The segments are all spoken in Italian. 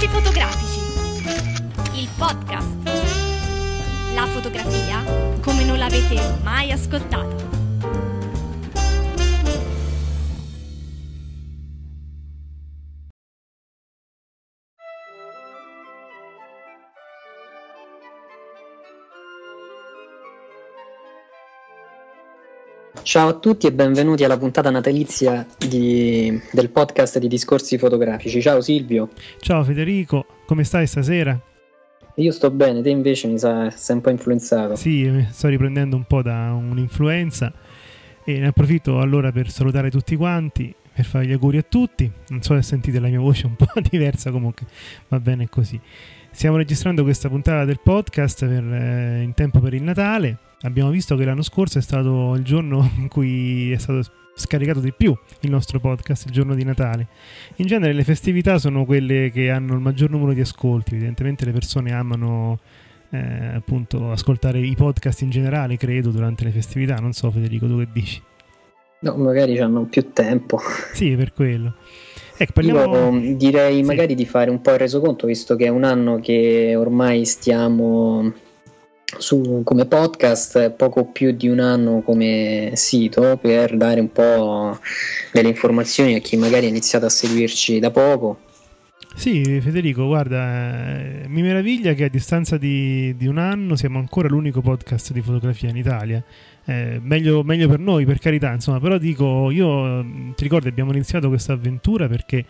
Discorsi fotografici. Il podcast. La fotografia come non l'avete mai ascoltata. Ciao a tutti e benvenuti alla puntata natalizia di- del podcast di Discorsi Fotografici. Ciao Silvio, Ciao Federico, come stai stasera? io sto bene, te invece mi sa sei un po' influenzato. Sì, sto riprendendo un po' da un'influenza e ne approfitto allora per salutare tutti quanti, per fare gli auguri a tutti. Non so se sentite la mia voce un po' diversa, comunque va bene così. Stiamo registrando questa puntata del podcast per, eh, in tempo per il Natale. Abbiamo visto che l'anno scorso è stato il giorno in cui è stato scaricato di più il nostro podcast, il giorno di Natale. In genere le festività sono quelle che hanno il maggior numero di ascolti, evidentemente le persone amano eh, appunto ascoltare i podcast in generale, credo, durante le festività. Non so Federico, tu che dici? No, magari hanno più tempo. Sì, per quello. Ecco, parliamo... Io direi Sì. magari di fare un po' il resoconto, visto che è un anno che ormai stiamo su come podcast, poco più di un anno come sito, per dare un po' delle informazioni a chi magari ha iniziato a seguirci da poco. Sì, Federico, guarda, eh, mi meraviglia che a distanza di, di un anno siamo ancora l'unico podcast di fotografia in Italia. Eh, meglio, meglio per noi, per carità, insomma, però dico, io mh, ti ricordi, abbiamo iniziato questa avventura perché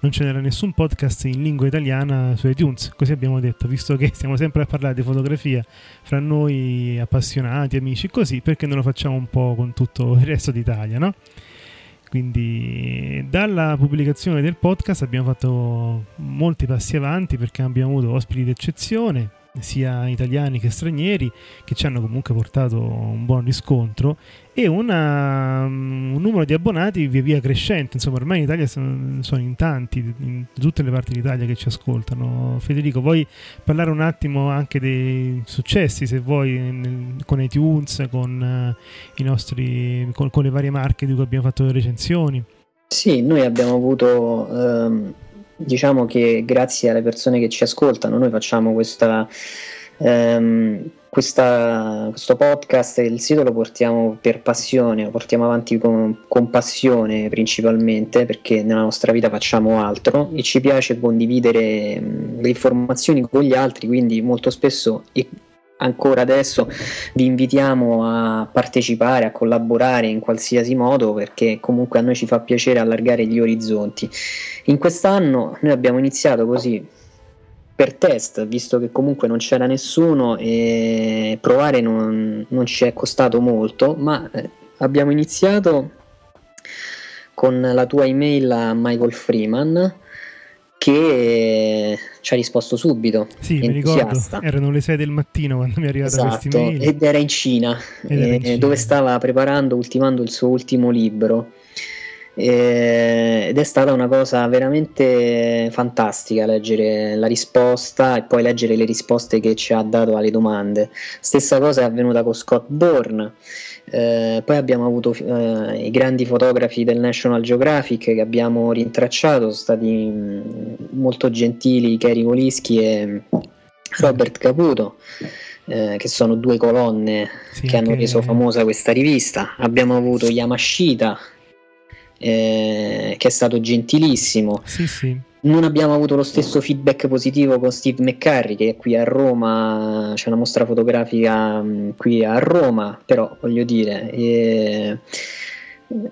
non ce n'era nessun podcast in lingua italiana su iTunes, così abbiamo detto, visto che stiamo sempre a parlare di fotografia fra noi appassionati, amici, così, perché non lo facciamo un po' con tutto il resto d'Italia, no? Quindi dalla pubblicazione del podcast abbiamo fatto molti passi avanti perché abbiamo avuto ospiti d'eccezione, sia italiani che stranieri, che ci hanno comunque portato un buon riscontro e una- un numero di abbonati via via crescente. Insomma, ormai in Italia sono, in tanti, in tutte le parti d'Italia che ci ascoltano. Federico, vuoi parlare un attimo anche dei successi, se vuoi, nel- con iTunes, con i nostri con, con le varie marche di cui abbiamo fatto le recensioni. Sì, noi abbiamo avuto, ehm, diciamo che grazie alle persone che ci ascoltano, noi facciamo questa, ehm, questa- questo podcast e il sito lo portiamo per passione, lo portiamo avanti con, con passione principalmente perché nella nostra vita facciamo altro e ci piace condividere mh, le informazioni con gli altri, quindi molto spesso e ancora adesso vi invitiamo a partecipare, a collaborare in qualsiasi modo perché comunque a noi ci fa piacere allargare gli orizzonti. In quest'anno noi abbiamo iniziato così per test, visto che comunque non c'era nessuno e provare non, non ci è costato molto, ma eh, abbiamo iniziato con la tua email a Michael Freeman che ci ha risposto subito. Sì, mi ricordo, erano le 6 del mattino quando mi è arrivata questa Esatto, email. ed era in Cina, era in eh, Cina. dove stava preparando, ultimando il suo ultimo libro. Eh, ed è stata una cosa veramente fantastica leggere la risposta e poi leggere le risposte che ci ha dato alle domande. Stessa cosa è avvenuta con Scott Bourne. Eh, poi abbiamo avuto eh, i grandi fotografi del National Geographic che abbiamo rintracciato, sono stati mh, molto gentili Kerry Wolischi e Robert Caputo, eh, che sono due colonne Sì, che hanno reso famosa questa rivista. Abbiamo avuto Yamashita, eh, che è stato gentilissimo. Sì, sì. Non abbiamo avuto lo stesso feedback positivo con Steve McCurry, che è qui a Roma, c'è una mostra fotografica mh, qui a Roma, però voglio dire, eh,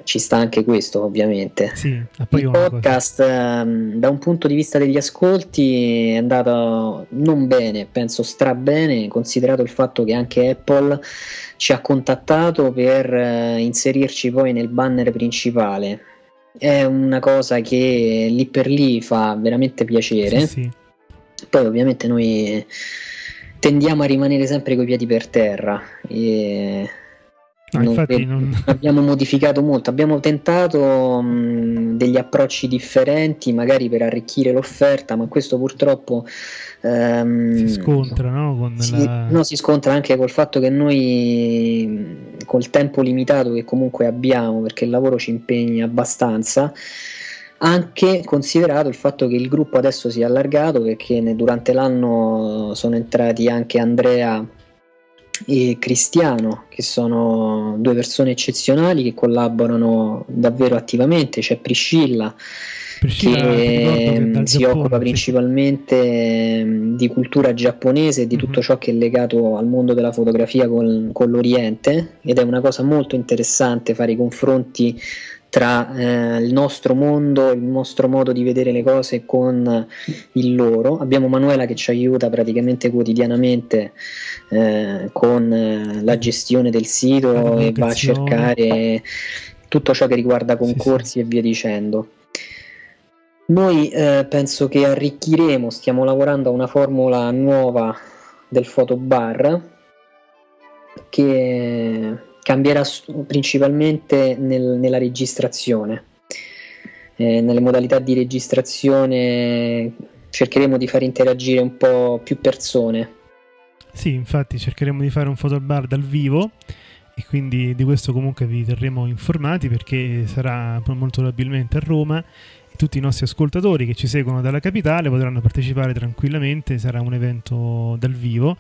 ci sta anche questo ovviamente. Sì, Il podcast ehm, da un punto di vista degli ascolti è andato non bene, penso stra bene, considerato il fatto che anche Apple ci ha contattato per eh, inserirci poi nel banner principale. È una cosa che lì per lì fa veramente piacere. Sì, sì. Poi ovviamente noi tendiamo a rimanere sempre coi piedi per terra e non non- abbiamo modificato molto, abbiamo tentato mh, degli approcci differenti magari per arricchire l'offerta, ma questo purtroppo ehm, si scontra no? con si- la... no, si scontra anche col fatto che noi mh, col tempo limitato che comunque abbiamo, perché il lavoro ci impegna abbastanza, anche considerato il fatto che il gruppo adesso si è allargato perché durante l'anno sono entrati anche Andrea e Cristiano, che sono due persone eccezionali che collaborano davvero attivamente, c'è Priscilla, Priscilla che, che si Giappone, occupa principalmente sì. di cultura giapponese e di tutto mm-hmm. ciò che è legato al mondo della fotografia con, con l'Oriente ed è una cosa molto interessante fare i confronti tra eh, il nostro mondo, il nostro modo di vedere le cose con il loro. Abbiamo Manuela che ci aiuta praticamente quotidianamente eh, con eh, la gestione del sito e va a cercare tutto ciò che riguarda concorsi sì, sì. e via dicendo. Noi eh, penso che arricchiremo, stiamo lavorando a una formula nuova del fotobar che cambierà principalmente nel, nella registrazione. Eh, nelle modalità di registrazione cercheremo di far interagire un po' più persone. Sì, infatti cercheremo di fare un fotobar dal vivo e quindi di questo comunque vi terremo informati perché sarà molto probabilmente a Roma e tutti i nostri ascoltatori che ci seguono dalla capitale potranno partecipare tranquillamente, sarà un evento dal vivo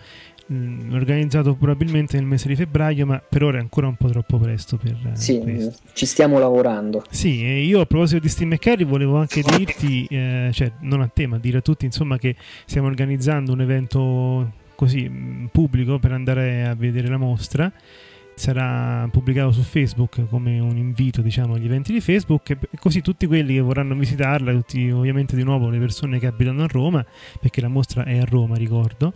Mm, organizzato probabilmente nel mese di febbraio, ma per ora è ancora un po' troppo presto per eh, Sì, questo. ci stiamo lavorando. Sì, e io a proposito di Steve McCarry volevo anche dirti, eh, cioè non a te, ma dire a tutti insomma che stiamo organizzando un evento così mm, pubblico per andare a vedere la mostra sarà pubblicato su Facebook come un invito diciamo agli eventi di Facebook e così tutti quelli che vorranno visitarla tutti ovviamente di nuovo le persone che abitano a Roma perché la mostra è a Roma ricordo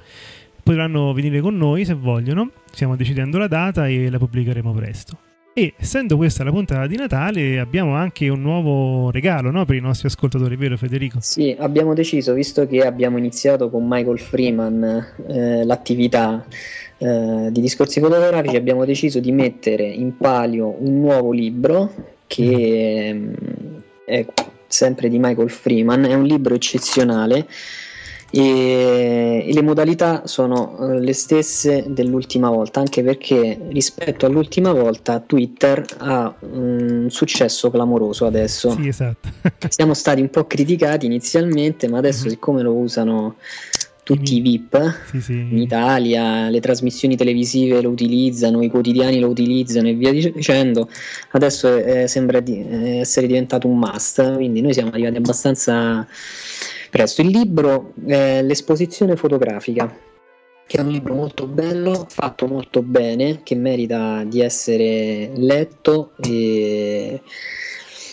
potranno venire con noi se vogliono. Stiamo decidendo la data e la pubblicheremo presto. E essendo questa la puntata di Natale, abbiamo anche un nuovo regalo no? per i nostri ascoltatori, vero Federico? Sì, abbiamo deciso, visto che abbiamo iniziato con Michael Freeman eh, l'attività eh, di discorsi fotografici, abbiamo deciso di mettere in palio un nuovo libro che mm. è sempre di Michael Freeman, è un libro eccezionale e, e le modalità sono eh, le stesse dell'ultima volta, anche perché rispetto all'ultima volta Twitter ha un successo clamoroso adesso. Sì, esatto. Siamo stati un po' criticati inizialmente, ma adesso mm-hmm. siccome lo usano tutti i VIP sì, sì. in Italia, le trasmissioni televisive lo utilizzano, i quotidiani lo utilizzano e via dicendo, adesso eh, sembra di, eh, essere diventato un must, quindi noi siamo arrivati abbastanza presto. Il libro è l'esposizione fotografica, che è un libro molto bello, fatto molto bene, che merita di essere letto e,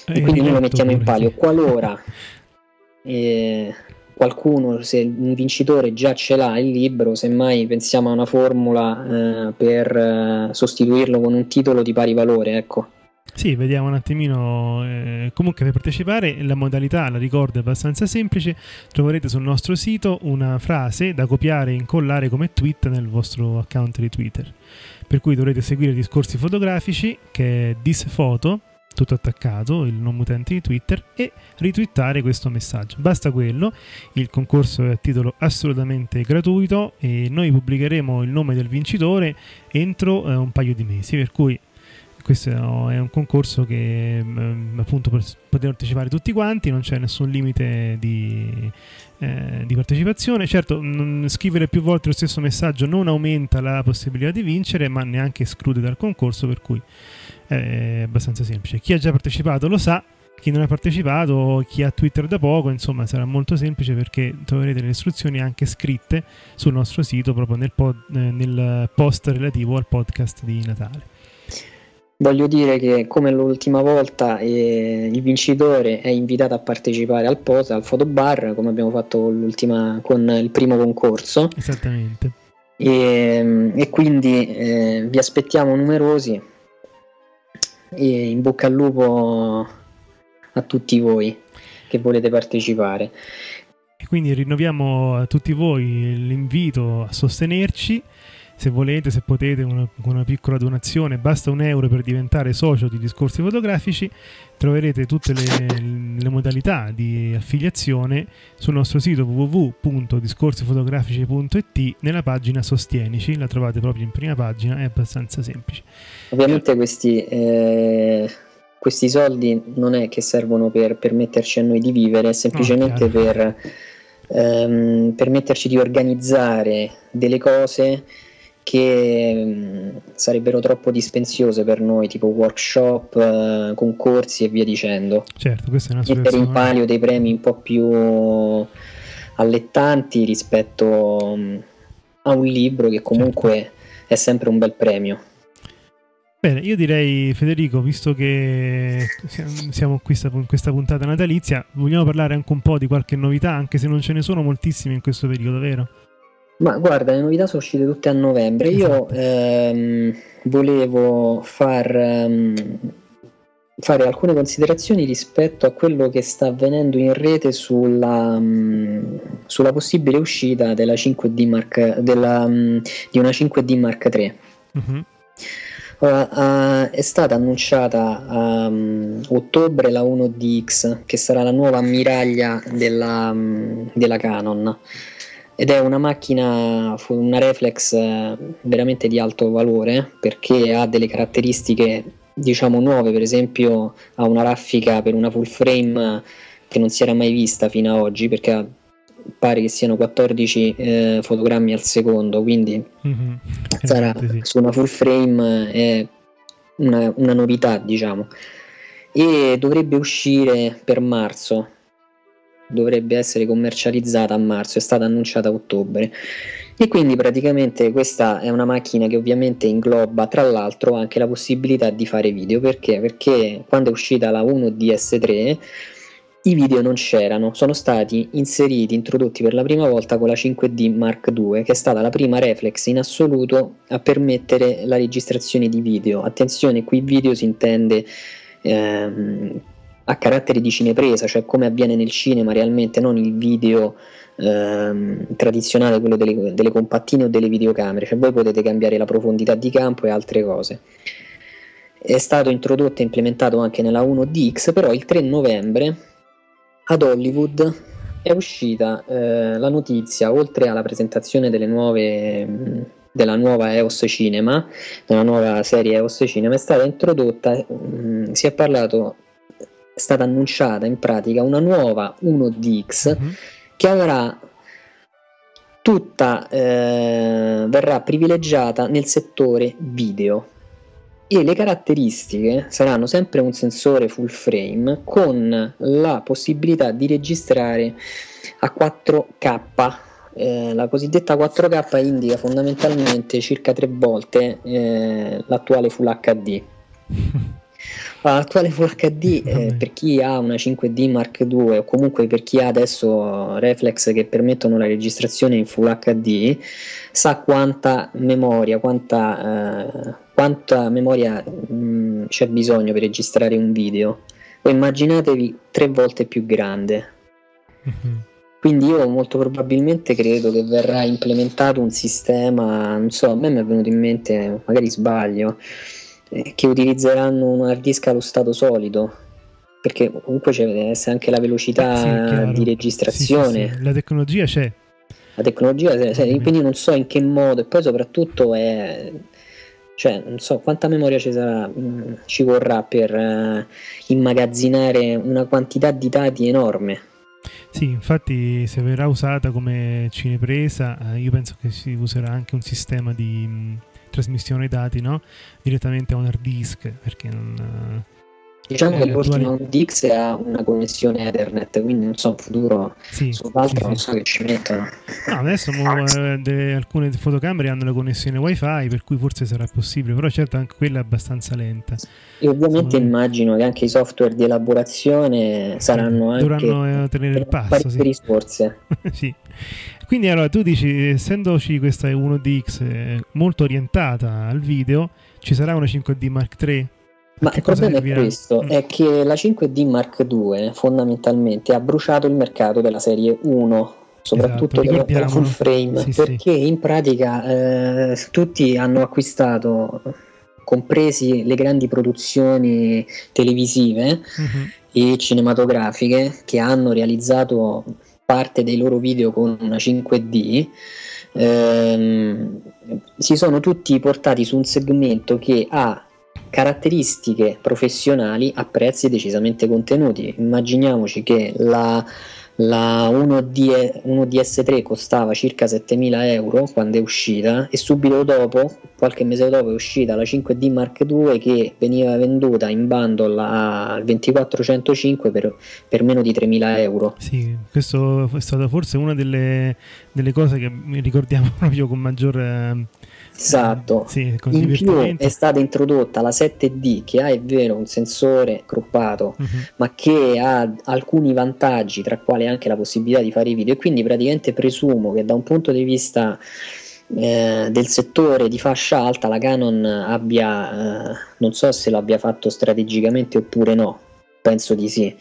e quindi noi lo mettiamo in palio. Qualora eh, qualcuno, se un vincitore già ce l'ha il libro, semmai pensiamo a una formula eh, per eh, sostituirlo con un titolo di pari valore, ecco. Sì, vediamo un attimino. Eh, comunque per partecipare la modalità, la ricordo, è abbastanza semplice. Troverete sul nostro sito una frase da copiare e incollare come tweet nel vostro account di Twitter. Per cui dovrete seguire i discorsi fotografici che è disfoto, tutto attaccato, il nome utente di Twitter, e ritwittare questo messaggio. Basta quello, il concorso è a titolo assolutamente gratuito e noi pubblicheremo il nome del vincitore entro eh, un paio di mesi, per cui questo è un concorso che mm, appunto per poter partecipare tutti quanti, non c'è nessun limite di, eh, di partecipazione. Certo, non, scrivere più volte lo stesso messaggio non aumenta la possibilità di vincere, ma neanche esclude dal concorso, per cui è abbastanza semplice. Chi ha già partecipato lo sa, chi non ha partecipato, chi ha Twitter da poco, insomma sarà molto semplice perché troverete le istruzioni anche scritte sul nostro sito proprio nel, pod, eh, nel post relativo al podcast di Natale. Voglio dire che come l'ultima volta eh, il vincitore è invitato a partecipare al post, al fotobar, come abbiamo fatto con il primo concorso. Esattamente. E, e quindi eh, vi aspettiamo numerosi e in bocca al lupo a tutti voi che volete partecipare. E quindi rinnoviamo a tutti voi l'invito a sostenerci se volete, se potete, una, con una piccola donazione, basta un euro per diventare socio di Discorsi Fotografici, troverete tutte le, le modalità di affiliazione sul nostro sito www.discorsifotografici.it nella pagina Sostienici, la trovate proprio in prima pagina, è abbastanza semplice. Ovviamente questi... Eh questi soldi non è che servono per permetterci a noi di vivere, è semplicemente oh, per ehm, permetterci di organizzare delle cose che mm, sarebbero troppo dispensiose per noi, tipo workshop, eh, concorsi e via dicendo. Certo, questa è una Mettere in palio dei premi un po' più allettanti rispetto mm, a un libro che comunque certo. è sempre un bel premio. Bene, io direi Federico, visto che siamo qui in questa puntata natalizia, vogliamo parlare anche un po' di qualche novità, anche se non ce ne sono moltissime in questo periodo, vero? Ma guarda, le novità sono uscite tutte a novembre. Esatto. Io ehm, volevo far, um, fare alcune considerazioni rispetto a quello che sta avvenendo in rete sulla, um, sulla possibile uscita della 5D Mark, della, um, di una 5D Mark III. Uh-huh. Ora, uh, è stata annunciata a um, ottobre la 1DX, che sarà la nuova ammiraglia della, della Canon ed è una macchina, una reflex eh, veramente di alto valore perché ha delle caratteristiche diciamo nuove, per esempio ha una raffica per una full frame che non si era mai vista fino ad oggi perché pare che siano 14 eh, fotogrammi al secondo, quindi mm-hmm. sarà sì. su una full frame è una, una novità diciamo e dovrebbe uscire per marzo dovrebbe essere commercializzata a marzo, è stata annunciata a ottobre. E quindi praticamente questa è una macchina che ovviamente ingloba tra l'altro anche la possibilità di fare video. Perché? Perché quando è uscita la 1DS3 i video non c'erano, sono stati inseriti, introdotti per la prima volta con la 5D Mark II, che è stata la prima reflex in assoluto a permettere la registrazione di video. Attenzione, qui video si intende ehm, a caratteri di cinepresa, cioè come avviene nel cinema realmente, non il video ehm, tradizionale, quello delle, delle, compattine o delle videocamere, cioè voi potete cambiare la profondità di campo e altre cose. È stato introdotto e implementato anche nella 1DX, però il 3 novembre ad Hollywood è uscita eh, la notizia, oltre alla presentazione delle nuove della nuova EOS Cinema, della nuova serie EOS Cinema, è stata introdotta, mh, si è parlato stata annunciata in pratica una nuova 1DX mm-hmm. che avrà tutta eh, verrà privilegiata nel settore video e le caratteristiche saranno sempre un sensore full frame con la possibilità di registrare a 4K eh, la cosiddetta 4K indica fondamentalmente circa tre volte eh, l'attuale Full HD L'attuale Full HD eh, per chi ha una 5D Mark II o comunque per chi ha adesso reflex che permettono la registrazione in Full HD sa quanta memoria, quanta, eh, quanta memoria mh, mm, c'è bisogno per registrare un video. O immaginatevi tre volte più grande. Mm-hmm. Quindi io molto probabilmente credo che verrà implementato un sistema, non so, a me mi è venuto in mente, magari sbaglio, che utilizzeranno un hard disk allo stato solido perché comunque c'è deve essere anche la velocità sì, di registrazione. Sì, sì, la tecnologia c'è. La tecnologia c'è, quindi non so in che modo, e poi soprattutto è, cioè, non so quanta memoria ci, sarà, mm, ci vorrà per uh, immagazzinare una quantità di dati enorme. Sì, infatti se verrà usata come cinepresa, eh, io penso che si userà anche un sistema di mm, trasmissione dati no? direttamente a un hard disk perché non... Diciamo che l'ultima attuali... Dix ha una connessione Ethernet, quindi non so in futuro sì, sull'altro sì, non so che ci mettono. No, adesso mo, eh, de, alcune fotocamere hanno la connessione wifi, per cui forse sarà possibile, però certo anche quella è abbastanza lenta. E ovviamente Sono... immagino che anche i software di elaborazione saranno anche dovranno eh, tenere il passo, sì. risorse. sì. Quindi allora tu dici, essendoci questa 1DX eh, molto orientata al video, ci sarà una 5D Mark III? Ma il problema è questo, mm. è che la 5D Mark II fondamentalmente ha bruciato il mercato della serie 1 soprattutto esatto, della full frame sì, perché sì. in pratica eh, tutti hanno acquistato compresi le grandi produzioni televisive uh-huh. e cinematografiche che hanno realizzato parte dei loro video con una 5D ehm, si sono tutti portati su un segmento che ha caratteristiche professionali a prezzi decisamente contenuti. Immaginiamoci che la la 1D, 1DS3 costava circa 7000 euro quando è uscita e subito dopo, qualche mese dopo, è uscita la 5D Mark II che veniva venduta in bundle al 2405 per, per meno di 3000 euro. Sì, questo è stata forse una delle, delle cose che ricordiamo proprio con maggior eh, Esatto, sì, in più è stata introdotta la 7D che ha è vero un sensore croppato uh-huh. ma che ha alcuni vantaggi tra quali anche la possibilità di fare i video. E quindi praticamente presumo che da un punto di vista eh, del settore di fascia alta la Canon abbia, eh, non so se l'abbia fatto strategicamente oppure no, penso di sì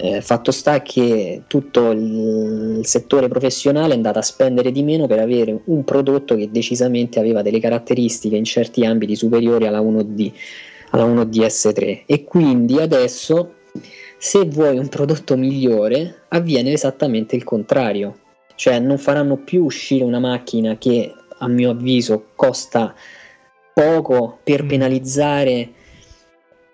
eh, fatto sta che tutto il, settore professionale è andato a spendere di meno per avere un prodotto che decisamente aveva delle caratteristiche in certi ambiti superiori alla 1D, alla 1DS3 e quindi adesso se vuoi un prodotto migliore avviene esattamente il contrario, cioè non faranno più uscire una macchina che a mio avviso costa poco per penalizzare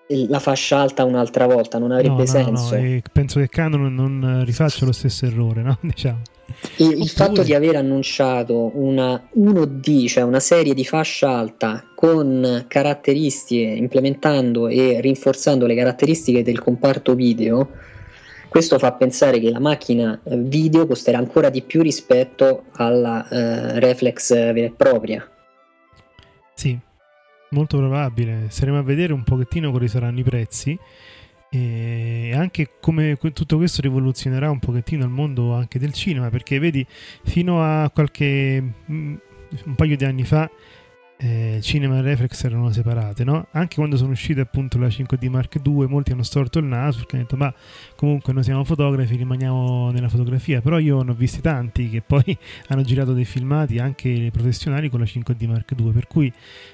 la fascia alta un'altra volta, non avrebbe no, senso. No, penso che Canon non rifaccia lo stesso errore, no? diciamo. Il, il fatto di aver annunciato una 1D, cioè una serie di fascia alta con caratteristiche, implementando e rinforzando le caratteristiche del comparto video, questo fa pensare che la macchina eh, video costerà ancora di più rispetto alla uh, reflex vera e propria. Sì, molto probabile. Saremo a vedere un pochettino quali saranno i prezzi e anche come tutto questo rivoluzionerà un pochettino il mondo anche del cinema, perché vedi, fino a qualche mm, un paio di anni fa eh, cinema e reflex erano separate, no? Anche quando sono uscite appunto la 5D Mark II, molti hanno storto il naso perché hanno detto ma comunque noi siamo fotografi, rimaniamo nella fotografia, però io ne ho visti tanti che poi hanno girato dei filmati anche professionali con la 5D Mark II, per cui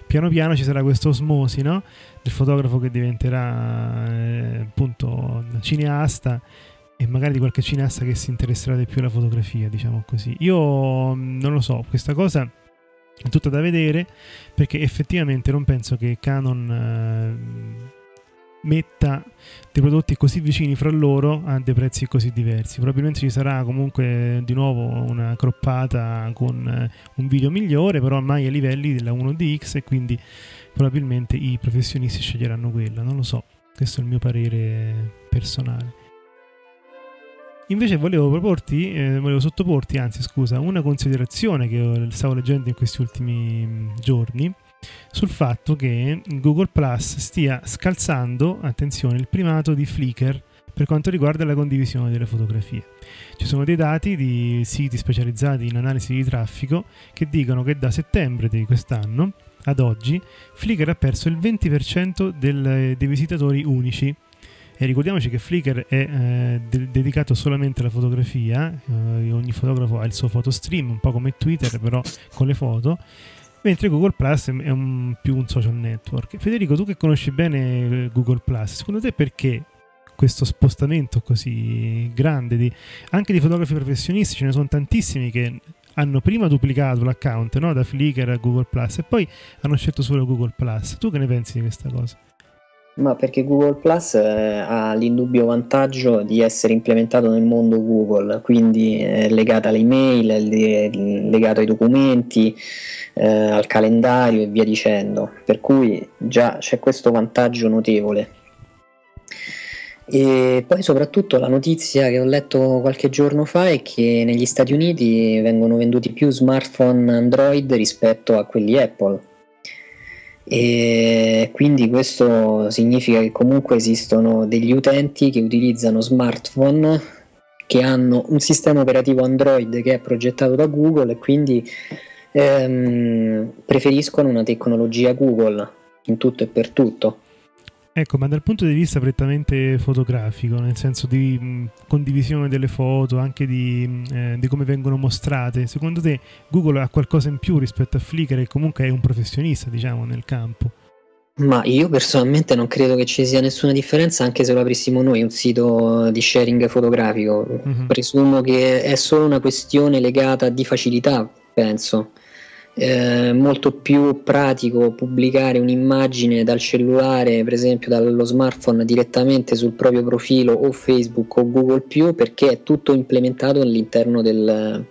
piano piano ci sarà questa osmosi, no? Del fotografo che diventerà eh, appunto cineasta e magari di qualche cineasta che si interesserà di più alla fotografia, diciamo così. Io non lo so, questa cosa è tutta da vedere perché effettivamente non penso che Canon eh, metta dei prodotti così vicini fra loro a dei prezzi così diversi. Probabilmente ci sarà comunque di nuovo una croppata con eh, un video migliore, però ormai a livelli della 1DX e quindi probabilmente i professionisti sceglieranno quella, non lo so, questo è il mio parere personale. Invece volevo proporti, eh, volevo sottoporti, anzi scusa, una considerazione che stavo leggendo in questi ultimi giorni sul fatto che Google Plus stia scalzando, attenzione, il primato di Flickr per quanto riguarda la condivisione delle fotografie. Ci sono dei dati di siti specializzati in analisi di traffico che dicono che da settembre di quest'anno ad oggi Flickr ha perso il 20% del, dei visitatori unici e ricordiamoci che Flickr è eh, de- dedicato solamente alla fotografia, eh, ogni fotografo ha il suo photostream, un po' come Twitter però con le foto, mentre Google Plus è un, più un social network. Federico, tu che conosci bene eh, Google Plus, secondo te perché questo spostamento così grande di, anche di fotografi professionisti? Ce ne sono tantissimi che hanno prima duplicato l'account no? da Flickr a Google Plus e poi hanno scelto solo Google Plus. Tu che ne pensi di questa cosa? Ma perché Google Plus eh, ha l'indubbio vantaggio di essere implementato nel mondo Google, quindi è legato alle email, è legato ai documenti, eh, al calendario e via dicendo, per cui già c'è questo vantaggio notevole. E poi soprattutto la notizia che ho letto qualche giorno fa è che negli Stati Uniti vengono venduti più smartphone Android rispetto a quelli Apple e quindi questo significa che comunque esistono degli utenti che utilizzano smartphone che hanno un sistema operativo Android che è progettato da Google e quindi ehm, preferiscono una tecnologia Google in tutto e per tutto. Ecco, ma dal punto di vista prettamente fotografico, nel senso di mh, condivisione delle foto, anche di, eh, di, come vengono mostrate, secondo te Google ha qualcosa in più rispetto a Flickr che comunque è un professionista, diciamo, nel campo? Ma io personalmente non credo che ci sia nessuna differenza anche se lo aprissimo noi un sito di sharing fotografico. Mm-hmm. Presumo che è solo una questione legata di facilità, penso. Eh, molto più pratico pubblicare un'immagine dal cellulare, per esempio dallo smartphone direttamente sul proprio profilo o Facebook o Google perché è tutto implementato all'interno del,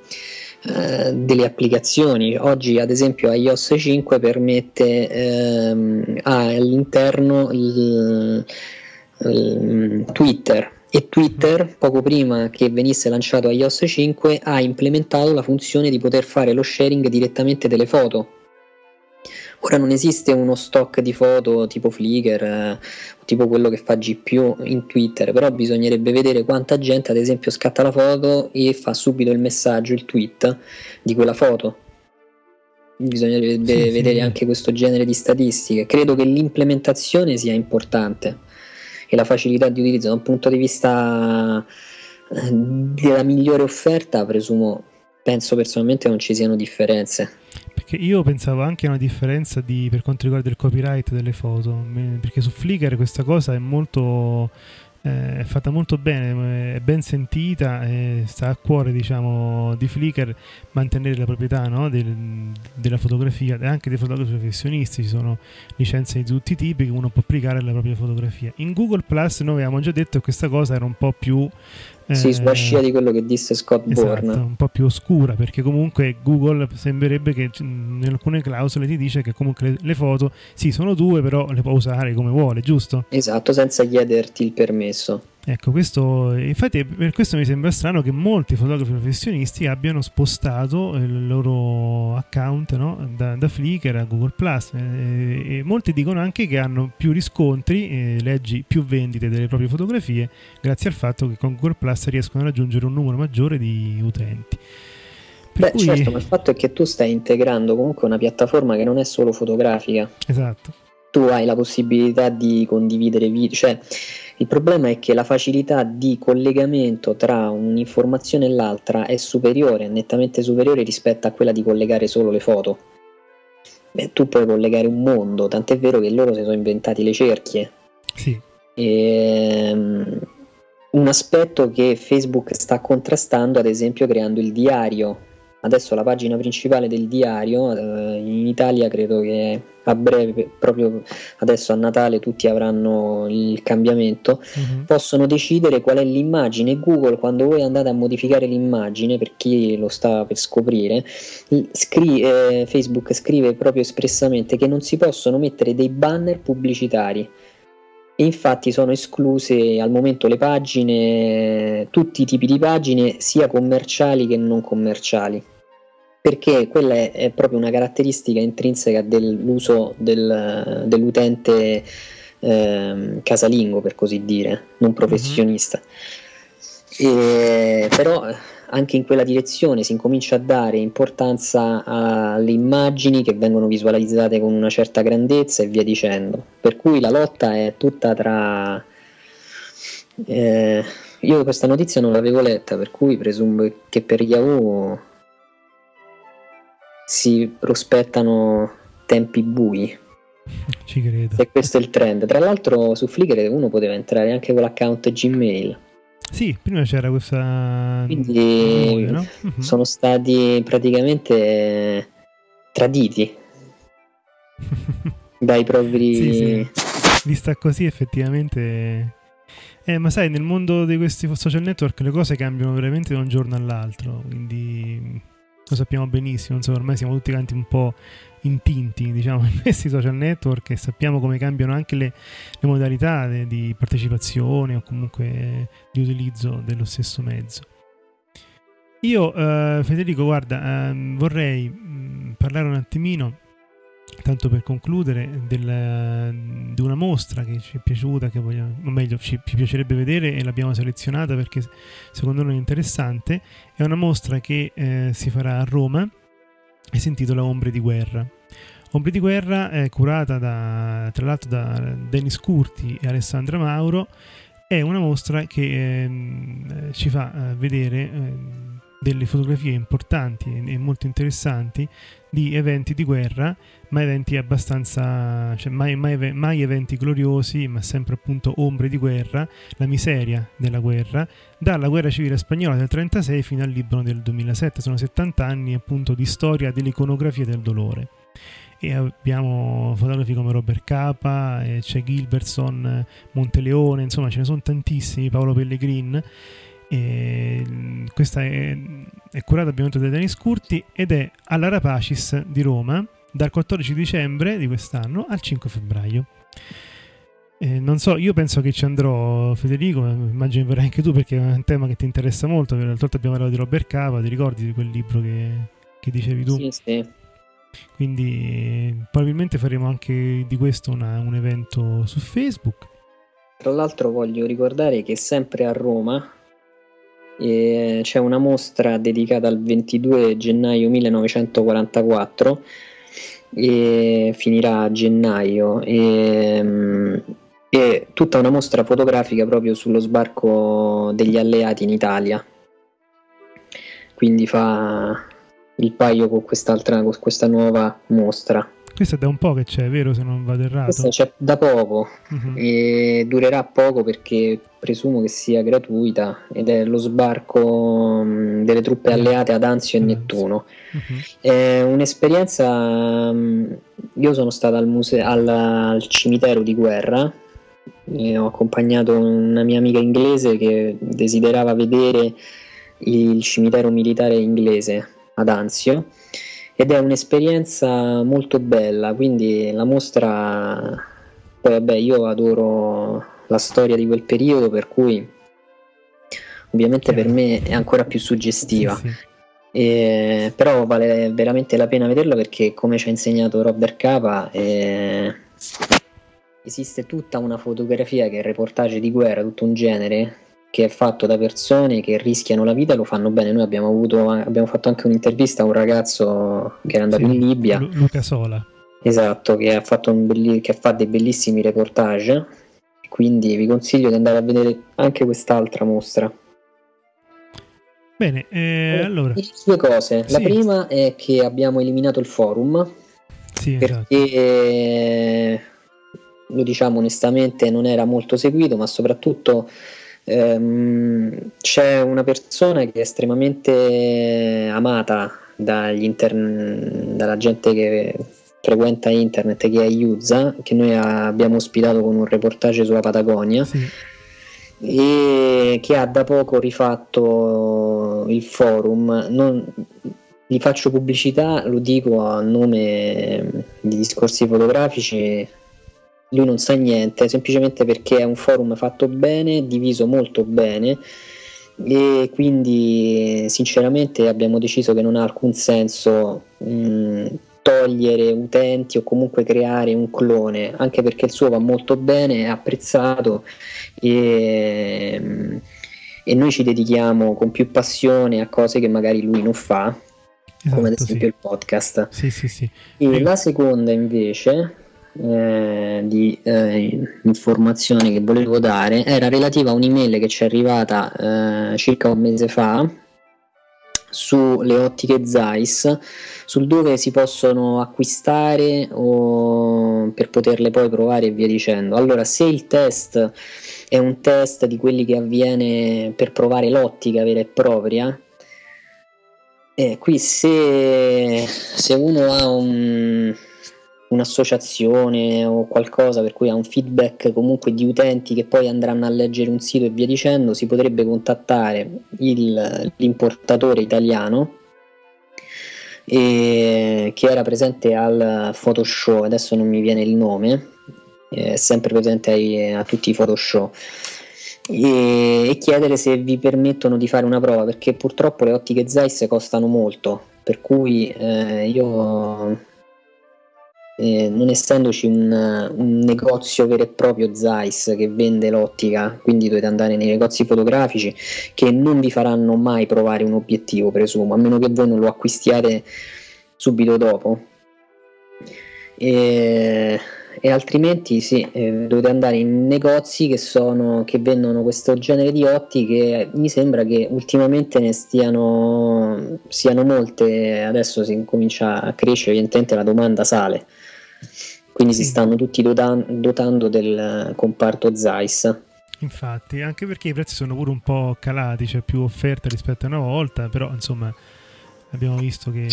eh, delle applicazioni. Oggi, ad esempio, iOS 5 permette ehm, all'interno il, il Twitter e Twitter, poco prima che venisse lanciato iOS 5, ha implementato la funzione di poter fare lo sharing direttamente delle foto. Ora non esiste uno stock di foto tipo Flickr, eh, tipo quello che fa GPU in Twitter, però bisognerebbe vedere quanta gente ad esempio scatta la foto e fa subito il messaggio, il tweet di quella foto. Bisognerebbe sì, vedere sì. anche questo genere di statistiche. Credo che l'implementazione sia importante e la facilità di utilizzo da un punto di vista eh, della migliore offerta, presumo, penso personalmente non ci siano differenze. Perché io pensavo anche a una differenza di, per quanto riguarda il copyright delle foto, perché su Flickr questa cosa è molto è fatta molto bene, è ben sentita, sta a cuore diciamo, di Flickr mantenere la proprietà no? Del, della fotografia e anche dei fotografi professionisti, ci sono licenze di tutti i tipi che uno può applicare alla propria fotografia. In Google Plus noi avevamo già detto che questa cosa era un po' più sì, sulla scia di quello che disse Scott esatto, Bourne. un po' più oscura, perché comunque Google sembrerebbe che in alcune clausole ti dice che comunque le, le foto, sì, sono due, però le può usare come vuole, giusto? Esatto, senza chiederti il permesso. Ecco, questo, infatti per questo mi sembra strano che molti fotografi professionisti abbiano spostato il loro account no? da, da, Flickr a Google Plus e, e, molti dicono anche che hanno più riscontri, eh, leggi più vendite delle proprie fotografie grazie al fatto che con Google Plus riescono a raggiungere un numero maggiore di utenti. Per Beh, cui... certo, ma il fatto è che tu stai integrando comunque una piattaforma che non è solo fotografica. Esatto. Tu hai la possibilità di condividere video, cioè il problema è che la facilità di collegamento tra un'informazione e l'altra è superiore, nettamente superiore rispetto a quella di collegare solo le foto. Beh, tu puoi collegare un mondo, tant'è vero che loro si sono inventati le cerchie. Sì. E, um, un aspetto che Facebook sta contrastando, ad esempio, creando il diario adesso la pagina principale del diario eh, in Italia credo che a breve proprio adesso a Natale tutti avranno il cambiamento. Uh-huh. possono decidere qual è l'immagine. Google quando voi andate a modificare l'immagine per chi lo sta per scoprire scri- eh, Facebook scrive proprio espressamente che non si possono mettere dei banner pubblicitari e infatti sono escluse al momento le pagine, tutti i tipi di pagine, sia commerciali che non commerciali, perché quella è, è proprio una caratteristica intrinseca dell'uso del, dell'utente eh, casalingo, per così dire, non professionista. Mm-hmm. E, però anche in quella direzione si incomincia a dare importanza alle immagini che vengono visualizzate con una certa grandezza e via dicendo. Per cui la lotta è tutta tra... Eh, io questa notizia non l'avevo letta, per cui presumo che per Yahoo si prospettano tempi bui. Ci credo. Se questo è il trend. Tra l'altro su Flickr uno poteva entrare anche con l'account Gmail. Sì, prima c'era questa... Quindi no? uh-huh. sono stati praticamente traditi dai propri... Sì, sì. Vista così effettivamente... Eh, ma sai, nel mondo di questi social network le cose cambiano veramente da un giorno all'altro, quindi lo sappiamo benissimo, insomma, ormai siamo tutti quanti un po' intinti diciamo, in questi social network e sappiamo come cambiano anche le, le modalità de, di partecipazione o comunque di utilizzo dello stesso mezzo. Io, eh, Federico, guarda, eh, vorrei mm, parlare un attimino tanto per concludere, del, di una mostra che ci è piaciuta, che vogliamo, o meglio ci, ci, piacerebbe vedere e l'abbiamo selezionata perché secondo noi è interessante, è una mostra che eh, si farà a Roma e si intitola Ombre di guerra. Ombre di guerra è curata da, tra l'altro da Dennis Curti e Alessandra Mauro, è una mostra che ehm, ci fa eh, vedere... Eh, delle fotografie importanti e molto interessanti di eventi di guerra, ma eventi abbastanza, cioè mai, mai, mai, eventi gloriosi, ma sempre appunto ombre di guerra, la miseria della guerra, dalla guerra civile spagnola del 36 fino al Libano del 2007. Sono 70 anni appunto di storia dell'iconografia del dolore. E abbiamo fotografi come Robert Capa, c'è Gilbertson, Monteleone, insomma ce ne sono tantissimi, Paolo Pellegrin e questa è, è curata ovviamente da Denis Curti ed è alla Rapacis di Roma dal 14 dicembre di quest'anno al 5 febbraio. Eh, non so, io penso che ci andrò, Federico, immagino verrai anche tu perché è un tema che ti interessa molto. L'altra volta abbiamo parlato di Robert Cava, ti ricordi di quel libro che, che dicevi tu? Sì, sì. Quindi probabilmente faremo anche di questo una, un evento su Facebook. Tra l'altro voglio ricordare che sempre a Roma e c'è una mostra dedicata al 22 gennaio 1944 e finirà a gennaio. E, mm, e tutta una mostra fotografica proprio sullo sbarco degli alleati in Italia. Quindi fa il paio con con questa nuova mostra questa è da un po' che c'è, vero? Se non vado errato. Questa c'è da poco uh-huh. e durerà poco perché presumo che sia gratuita ed è lo sbarco mh, delle truppe alleate ad Anzio e Nettuno. Uh-huh. È un'esperienza. Mh, io sono stato al, muse- al, al cimitero di guerra e ho accompagnato una mia amica inglese che desiderava vedere il cimitero militare inglese ad Anzio ed è un'esperienza molto bella, quindi la mostra, poi vabbè io adoro la storia di quel periodo per cui ovviamente per me è ancora più suggestiva. Sì, sì. E, però vale veramente la pena vederlo perché come ci ha insegnato Robert Capa eh, esiste tutta una fotografia che è il reportage di guerra, tutto un genere che è fatto da persone che rischiano la vita e lo fanno bene. Noi abbiamo, avuto, abbiamo fatto anche un'intervista a un ragazzo che è andato sì, in Libia. Luca Sola. Esatto, che, ha fatto belli, che fa dei bellissimi reportage. Quindi vi consiglio di andare a vedere anche quest'altra mostra. Bene, eh, allora. Due cose. La prima è che abbiamo eliminato il forum. Sì, perché esatto. lo diciamo onestamente non era molto seguito, ma soprattutto ehm, c'è una persona che è estremamente amata intern- dalla gente che frequenta internet, che è Yuza, che noi abbiamo ospitato con un reportage sulla Patagonia. Sì. E che ha da poco rifatto il forum. Non, gli faccio pubblicità, lo dico a nome di discorsi fotografici lui non sa niente, semplicemente perché è un forum fatto bene, diviso molto bene e quindi sinceramente abbiamo deciso che non ha alcun senso mh, togliere utenti o comunque creare un clone, anche perché il suo va molto bene, è apprezzato e, e noi ci dedichiamo con più passione a cose che magari lui non fa, esatto, come ad esempio sì. il podcast. Sì, sì, sì. E la seconda invece eh, di eh, informazioni che volevo dare. Era relativa a un'email che ci è arrivata eh, circa un mese fa sulle ottiche Zeiss sul dove si possono acquistare o per poterle poi provare e via dicendo. Allora se il test è un test di quelli che avviene per provare l'ottica vera e propria eh, qui se, se uno ha un un'associazione o qualcosa per cui ha un feedback comunque di utenti che poi andranno a leggere un sito e via dicendo, si potrebbe contattare il, l'importatore italiano che era presente al Photoshop, adesso non mi viene il nome, è sempre presente ai, a tutti i Photoshop. E, e chiedere se vi permettono di fare una prova perché purtroppo le ottiche Zeiss costano molto per cui eh, io eh, non essendoci un, un, negozio vero e proprio Zeiss che vende l'ottica, quindi dovete andare nei negozi fotografici che non vi faranno mai provare un obiettivo, presumo, a meno che voi non lo acquistiate subito dopo. E, e altrimenti sì, eh, dovete andare in negozi che, sono, che vendono questo genere di ottiche. Mi sembra che ultimamente ne stiano siano molte, adesso si comincia a crescere, evidentemente la domanda sale, quindi sì. si stanno tutti dotan- dotando del comparto Zeiss. Infatti, anche perché i prezzi sono pure un po' calati, c'è più offerta rispetto a una volta, però insomma abbiamo visto che...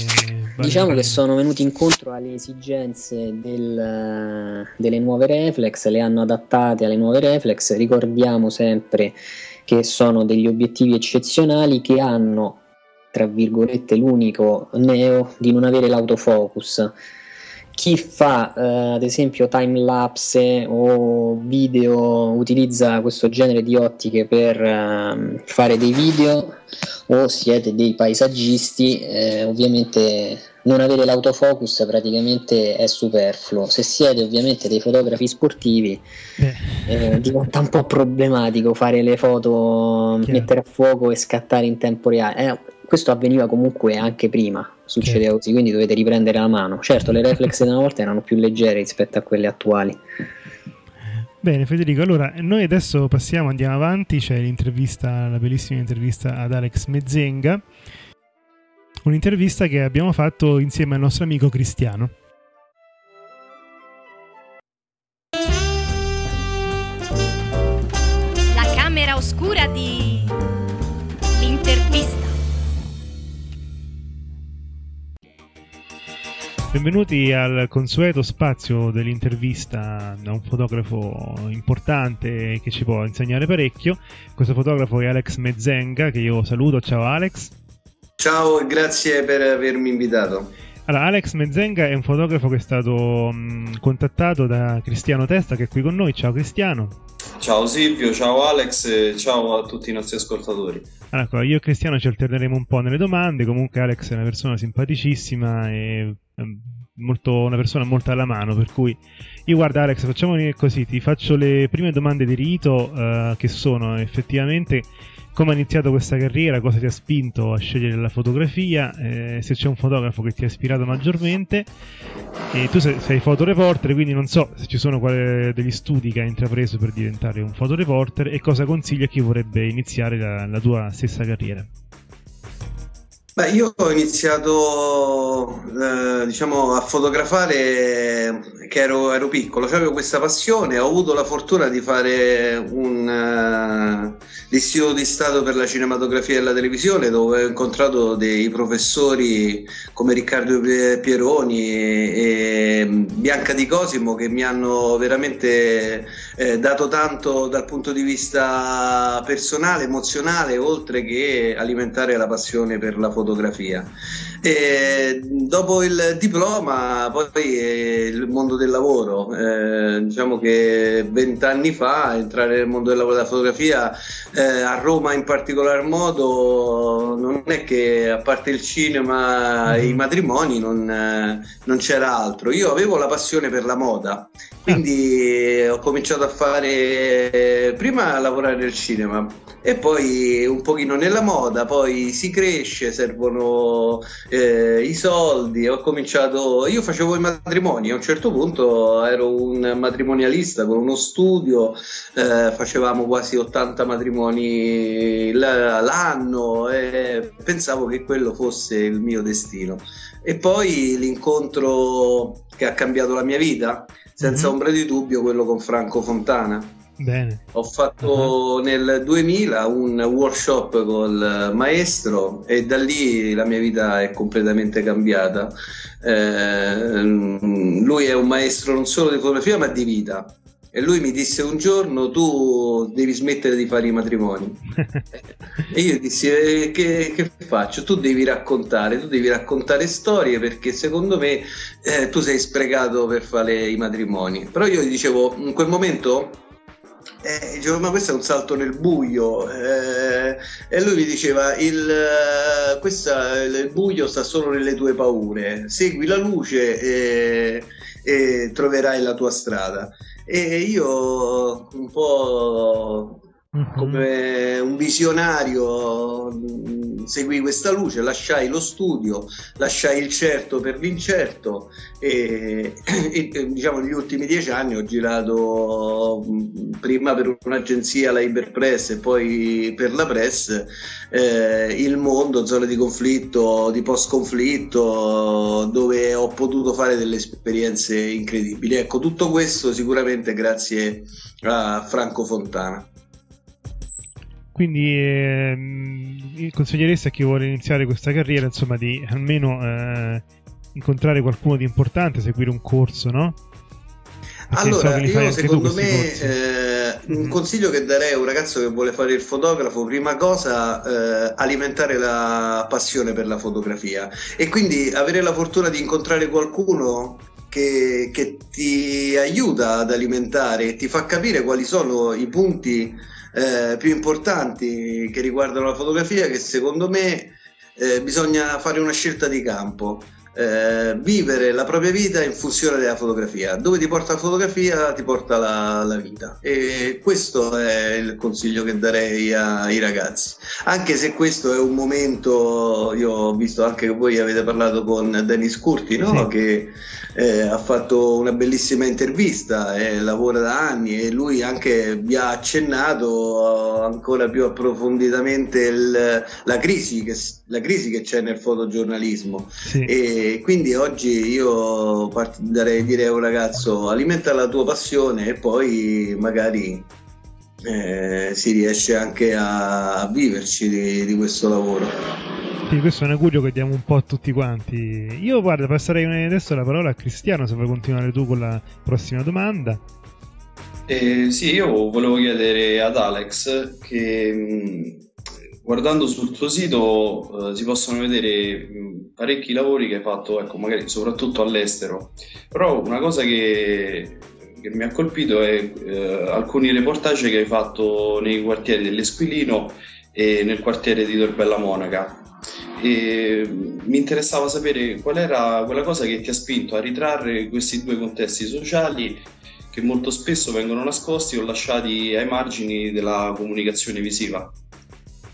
Diciamo che sono venuti incontro alle esigenze del, delle nuove reflex, le hanno adattate alle nuove reflex, ricordiamo sempre che sono degli obiettivi eccezionali che hanno, tra virgolette, l'unico neo di non avere l'autofocus chi fa eh, ad esempio time lapse o video utilizza questo genere di ottiche per eh, fare dei video o siete dei paesaggisti eh, ovviamente non avere l'autofocus praticamente è superfluo. Se siete ovviamente dei fotografi sportivi eh, diventa un po' problematico fare le foto Chiaro. mettere a fuoco e scattare in tempo reale. Eh, questo avveniva comunque anche prima, succedeva così, quindi dovete riprendere la mano. Certo, le reflex di una volta erano più leggere rispetto a quelle attuali. Bene Federico, allora noi adesso passiamo, andiamo avanti, c'è l'intervista, la bellissima intervista ad Alex Mezzenga, un'intervista che abbiamo fatto insieme al nostro amico Cristiano. Benvenuti al consueto spazio dell'intervista da un fotografo importante che ci può insegnare parecchio. Questo fotografo è Alex Mezzenga, che io saluto. Ciao Alex. Ciao e grazie per avermi invitato. Allora, Alex Mezzenga è un fotografo che è stato mh, contattato da Cristiano Testa che è qui con noi. Ciao Cristiano. Ciao Silvio, ciao Alex ciao a tutti i nostri ascoltatori. Allora, io e Cristiano ci alterneremo un po' nelle domande. Comunque Alex è una persona simpaticissima e Ehm, molto, una persona molto alla mano, per cui io guarda Alex, facciamo così, ti faccio le prime domande di rito uh, che sono effettivamente come ha iniziato questa carriera, cosa ti ha spinto a scegliere la fotografia, eh, se c'è un fotografo che ti ha ispirato maggiormente. E tu sei, sei fotoreporter, quindi non so se ci sono quali, degli studi che hai intrapreso per diventare un fotoreporter e cosa consigli a chi vorrebbe iniziare la, la tua stessa carriera. Beh, io ho iniziato eh, diciamo, a fotografare che ero, ero piccolo, cioè avevo questa passione, ho avuto la fortuna di fare un uh, l'istituto di Stato per la cinematografia e la televisione dove ho incontrato dei professori come Riccardo Pieroni e, e Bianca Di Cosimo che mi hanno veramente eh, dato tanto dal punto di vista personale, emozionale, oltre che alimentare la passione per la fotografia fotografia. E dopo il diploma, poi eh, il mondo del lavoro. Eh, diciamo che vent'anni fa entrare nel mondo del lavoro della fotografia eh, a Roma in particolar modo non è che a parte il cinema e i mm-hmm. matrimoni non, eh, non c'era altro. Io avevo la passione per la moda, quindi ho cominciato a fare prima a lavorare nel cinema e poi un pochino nella moda, poi si cresce, servono eh, i soldi, ho cominciato, io facevo i matrimoni, a un certo punto ero un matrimonialista con uno studio, eh, facevamo quasi 80 matrimoni l'anno e pensavo che quello fosse il mio destino. E poi l'incontro che ha cambiato la mia vita, senza mm-hmm. ombra di dubbio, quello con Franco Fontana Bene. Ho fatto uh-huh. nel 2000 un workshop col maestro e da lì la mia vita è completamente cambiata. Eh, lui è un maestro non solo di fotografia ma di vita. E lui mi disse un giorno tu devi smettere di fare i matrimoni. e io dissi eh, che, che, faccio? Tu devi raccontare, tu devi raccontare storie perché secondo me eh, tu sei sprecato per fare i matrimoni. Però io dicevo in quel momento eh, dicevo, ma questo è un salto nel buio. Eh, e lui mi diceva: il, eh, questa, il buio sta solo nelle tue paure. Segui la luce e, e troverai la tua strada. E io, un po' mhm. come un visionario, seguì questa luce, lasciai lo studio, lasciai il certo per l'incerto e, e diciamo negli ultimi dieci anni ho girato prima per un'agenzia, la Iberpress e poi per la Press, eh, il mondo, zone di conflitto, di post conflitto, dove ho potuto fare delle esperienze incredibili. Ecco, tutto questo sicuramente grazie a Franco Fontana. Quindi ehm, consiglieresti a chi vuole iniziare questa carriera, insomma, di almeno eh, incontrare qualcuno di importante, seguire un corso, no? Perché allora, so io secondo me eh, un mm-hmm. consiglio che darei a un ragazzo che vuole fare il fotografo, prima cosa eh, alimentare la passione per la fotografia e quindi avere la fortuna di incontrare qualcuno che, che ti aiuta ad alimentare e ti fa capire quali sono i punti eh, più importanti che riguardano la fotografia che secondo me eh, bisogna fare una scelta di campo. Eh, vivere la propria vita in funzione della fotografia. Dove ti porta la fotografia, ti porta la, la, vita. E questo è il consiglio che darei ai ragazzi. Anche se questo è un momento, io ho visto anche che voi avete parlato con Dennis Curti, no? Sì. che eh, ha fatto una bellissima intervista, eh, lavora da anni e lui anche vi ha accennato ancora più approfonditamente il, la, crisi che, la, crisi che, c'è nel fotogiornalismo. Sì. E quindi oggi io darei dire a un ragazzo alimenta la tua passione e poi magari eh, si riesce anche a, a viverci di, di questo lavoro. Sì, questo è un augurio che diamo un po' a tutti quanti. Io guarda, passerei adesso la parola a Cristiano se vuoi continuare tu con la prossima domanda. Eh, sì, io volevo chiedere ad Alex che guardando sul tuo sito eh, si possono vedere parecchi lavori che hai fatto, ecco, magari soprattutto all'estero. Però una cosa che, che mi ha colpito è eh, alcuni reportage che hai fatto nei quartieri dell'Esquilino e nel quartiere di Torbella Monaca e mi interessava sapere qual era quella cosa che ti ha spinto a ritrarre questi due contesti sociali che molto spesso vengono nascosti o lasciati ai margini della comunicazione visiva.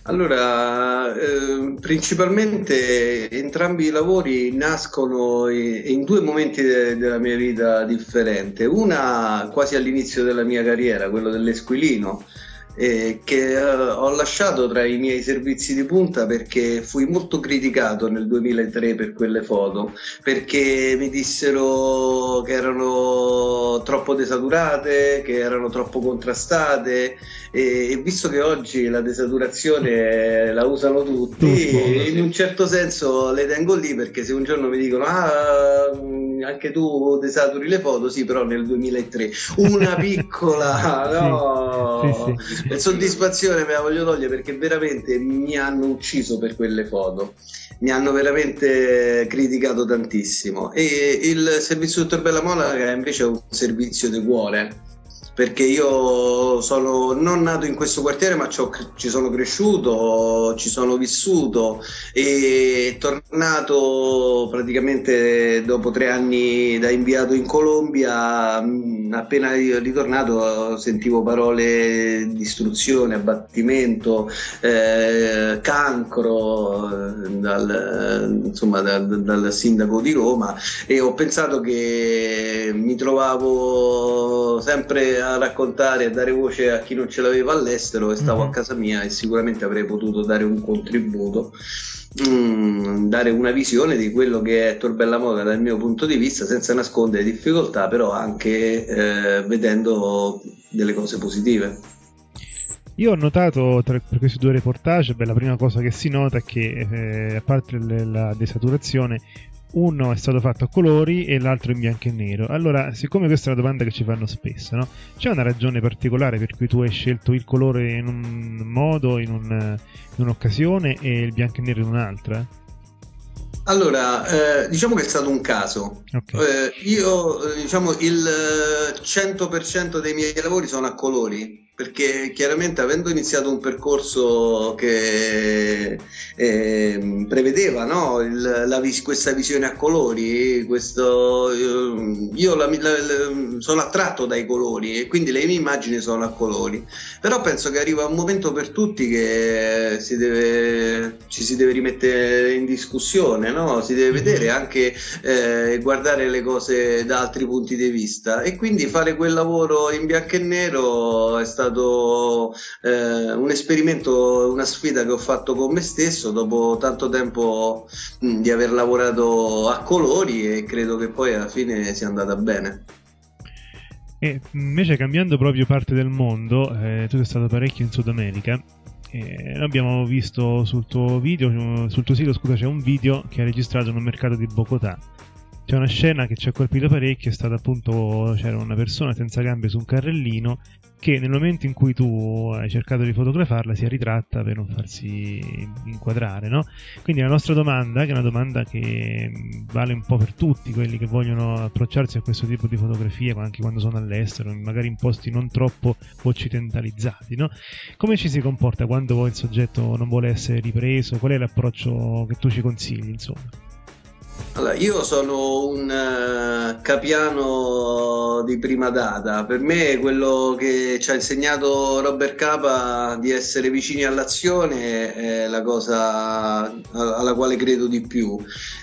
Allora, eh, principalmente entrambi i lavori nascono in, due momenti de- della mia vita differenti. Una quasi all'inizio della mia carriera, quello dell'Esquilino, eh, che eh, ho lasciato tra i miei servizi di punta perché fui molto criticato nel 2003 per quelle foto perché mi dissero che erano troppo desaturate, che erano troppo contrastate e, visto che oggi la desaturazione la usano tutti, in un certo senso le tengo lì perché se un giorno mi dicono ah anche tu desaturi le foto, sì però nel 2003 una piccola no, sì, sì, sì. soddisfazione me la voglio togliere perché veramente mi hanno ucciso per quelle foto. Mi hanno veramente criticato tantissimo. E il servizio dottor Bella Monaca invece è un servizio di cuore perché io sono non nato in questo quartiere ma ci sono cresciuto, ci sono vissuto e tornato praticamente dopo tre anni da inviato in Colombia, appena ritornato sentivo parole di istruzione, abbattimento, eh, cancro eh, dal, insomma, dal, dal sindaco di Roma e ho pensato che mi trovavo sempre a raccontare e dare voce a chi non ce l'aveva all'estero e stavo mm-hmm. a casa mia e sicuramente avrei potuto dare un contributo. Mm, dare una visione di quello che è Torbella Moga dal mio punto di vista senza nascondere difficoltà però anche eh, vedendo delle cose positive io ho notato tra, per questi due reportage, beh, la prima cosa che si nota è che eh, a parte la desaturazione uno è stato fatto a colori e l'altro in bianco e nero. Allora, siccome questa è una domanda che ci fanno spesso, no? c'è una ragione particolare per cui tu hai scelto il colore in un modo, in, un, in un'occasione e il bianco e nero in un'altra? Allora, eh, diciamo che è stato un caso. Okay. Eh, io, diciamo, il 100% dei miei lavori sono a colori perché chiaramente avendo iniziato un percorso che eh, prevedeva no, il, la, questa visione a colori, questo, io la, la, sono attratto dai colori e quindi le mie immagini sono a colori, però penso che arriva un momento per tutti che si deve, ci si deve rimettere in discussione, no? si deve vedere anche eh, guardare le cose da altri punti di vista. E quindi fare quel lavoro in bianco e nero è stato eh, un esperimento, una sfida che ho fatto con me stesso dopo tanto tempo mh, di aver lavorato a colori e credo che poi alla fine sia andata bene. E invece cambiando proprio parte del mondo, eh, tu sei stato parecchio in Sud America. Eh, abbiamo visto sul tuo video, sul tuo sito, scusa, c'è un video che hai registrato nel mercato di Bogotà c'è una scena che ci ha colpito parecchio, è stata appunto, c'era una persona senza gambe su un carrellino che nel momento in cui tu hai cercato di fotografarla si è ritratta per non farsi inquadrare, no? Quindi la nostra domanda, che è una domanda che vale un po' per tutti quelli che vogliono approcciarsi a questo tipo di fotografie, anche quando sono all'estero, magari in posti non troppo occidentalizzati, no? Come ci si comporta quando il soggetto non vuole essere ripreso? Qual è l'approccio che tu ci consigli, insomma? Allora, io sono un uh, capiano di prima data. Per me quello che ci ha insegnato Robert Capa di essere vicini all'azione è la cosa alla quale credo di più.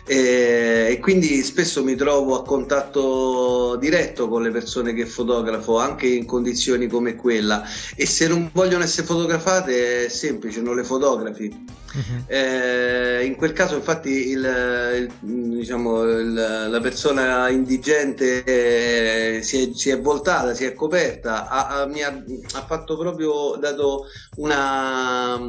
E, e quindi spesso mi trovo a contatto diretto con le persone che fotografo, anche in condizioni come quella. E se non vogliono essere fotografate è semplice, non le fotografi. Uh-huh. Eh, in quel caso, infatti, il, il, diciamo, la persona indigente eh, si, è, si, è, voltata, si è coperta, ha, ha, mi ha, ha fatto proprio dato una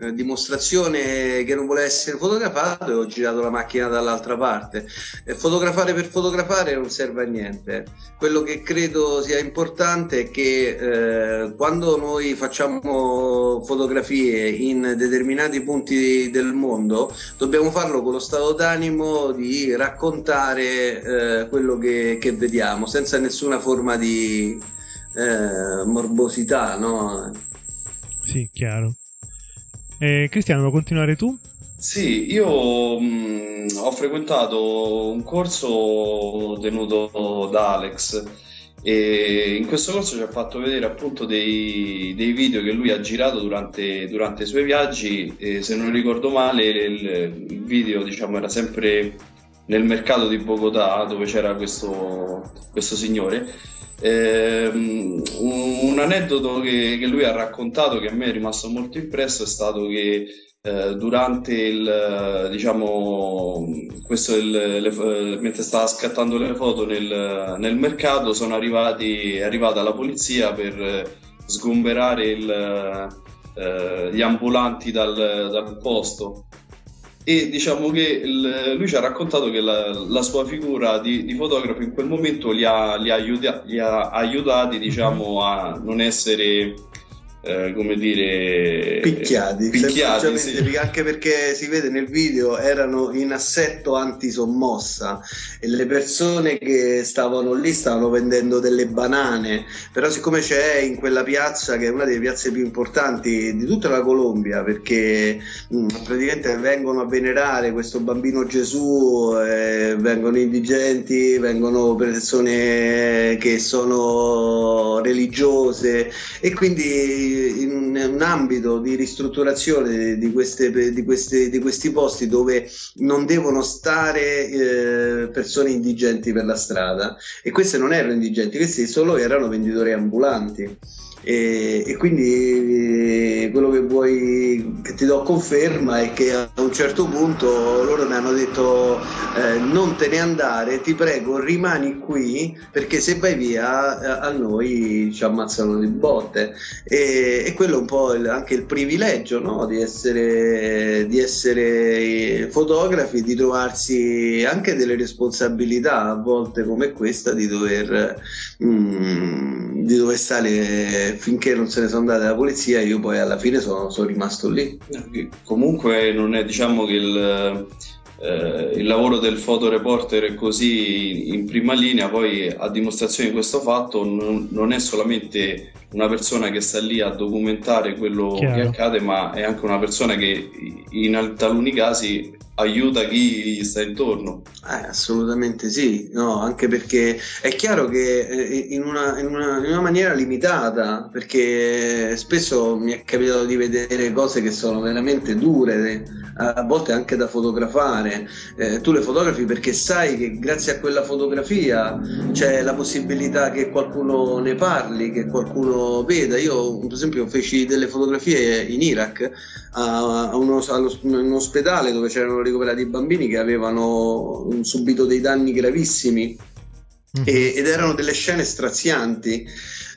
eh, dimostrazione che non vuole essere fotografato e ho girato la macchina dall'altra parte. E fotografare per fotografare non serve a niente. Quello che credo sia importante è che eh, quando noi facciamo fotografie in determinati punti del mondo, dobbiamo farlo con lo stato d'animo di raccontare eh, quello che, che, vediamo, senza nessuna forma di eh, morbosità. No? Sì, chiaro. Eh, Cristiano, vuoi continuare tu? Sì, io mh, mm, ho frequentato un corso tenuto da Alex e in questo corso ci ha fatto vedere appunto dei, dei video che lui ha girato durante, durante i suoi viaggi e se non ricordo male il, il video diciamo era sempre nel mercato di Bogotà dove c'era questo, questo signore eh, un, aneddoto che, che, lui ha raccontato che a me è rimasto molto impresso è stato che eh, durante il diciamo questo il, le, mentre stava scattando le foto nel, nel mercato sono arrivati è arrivata la polizia per sgomberare il, eh, gli ambulanti dal, dal posto e diciamo che il, lui ci ha raccontato che la, la sua figura di, di, fotografo in quel momento li ha, li ha, aiuta, li ha aiutati diciamo, a non essere eh, come dire picchiati, picchiati sì. anche perché si vede nel video erano in assetto antisommossa e le persone che stavano lì stavano vendendo delle banane però siccome c'è in quella piazza che è una delle piazze più importanti di tutta la Colombia perché mh, mm, praticamente vengono a venerare questo bambino Gesù eh, vengono indigenti vengono persone che sono religiose e quindi in un, ambito di ristrutturazione di, queste, di, queste, di, questi posti dove non devono stare eh, persone indigenti per la strada e queste non erano indigenti, questi solo erano venditori ambulanti. E, e, quindi eh, quello che vuoi che ti do conferma è che a un certo punto loro mi hanno detto eh, non te ne andare ti prego rimani qui perché se vai via a, a noi ci ammazzano di botte e, e quello è un po' il, anche il privilegio no? di, essere, di essere fotografi di trovarsi anche delle responsabilità a volte come questa di dover, mm, di dover stare finché non se ne sono andate la polizia, io poi alla fine sono, sono rimasto lì. Comunque non è diciamo che il, eh, il lavoro del fotoreporter è così in prima linea, poi a dimostrazione di questo fatto non, non è solamente una persona che sta lì a documentare quello Chiaro. che accade, ma è anche una persona che in taluni casi aiuta chi gli sta intorno. Eh, assolutamente sì, no, anche perché è chiaro che eh, in una, in, una, in una, maniera limitata, perché spesso mi è capitato di vedere cose che sono veramente dure, a volte anche da fotografare. Eh, tu le fotografi perché sai che grazie a quella fotografia c'è la possibilità che qualcuno ne parli, che qualcuno veda. Io, per esempio, feci delle fotografie in Iraq a, a uno, allo, un ospedale dove c'erano ricoverati bambini che avevano subito dei danni gravissimi mm-hmm. ed erano delle scene strazianti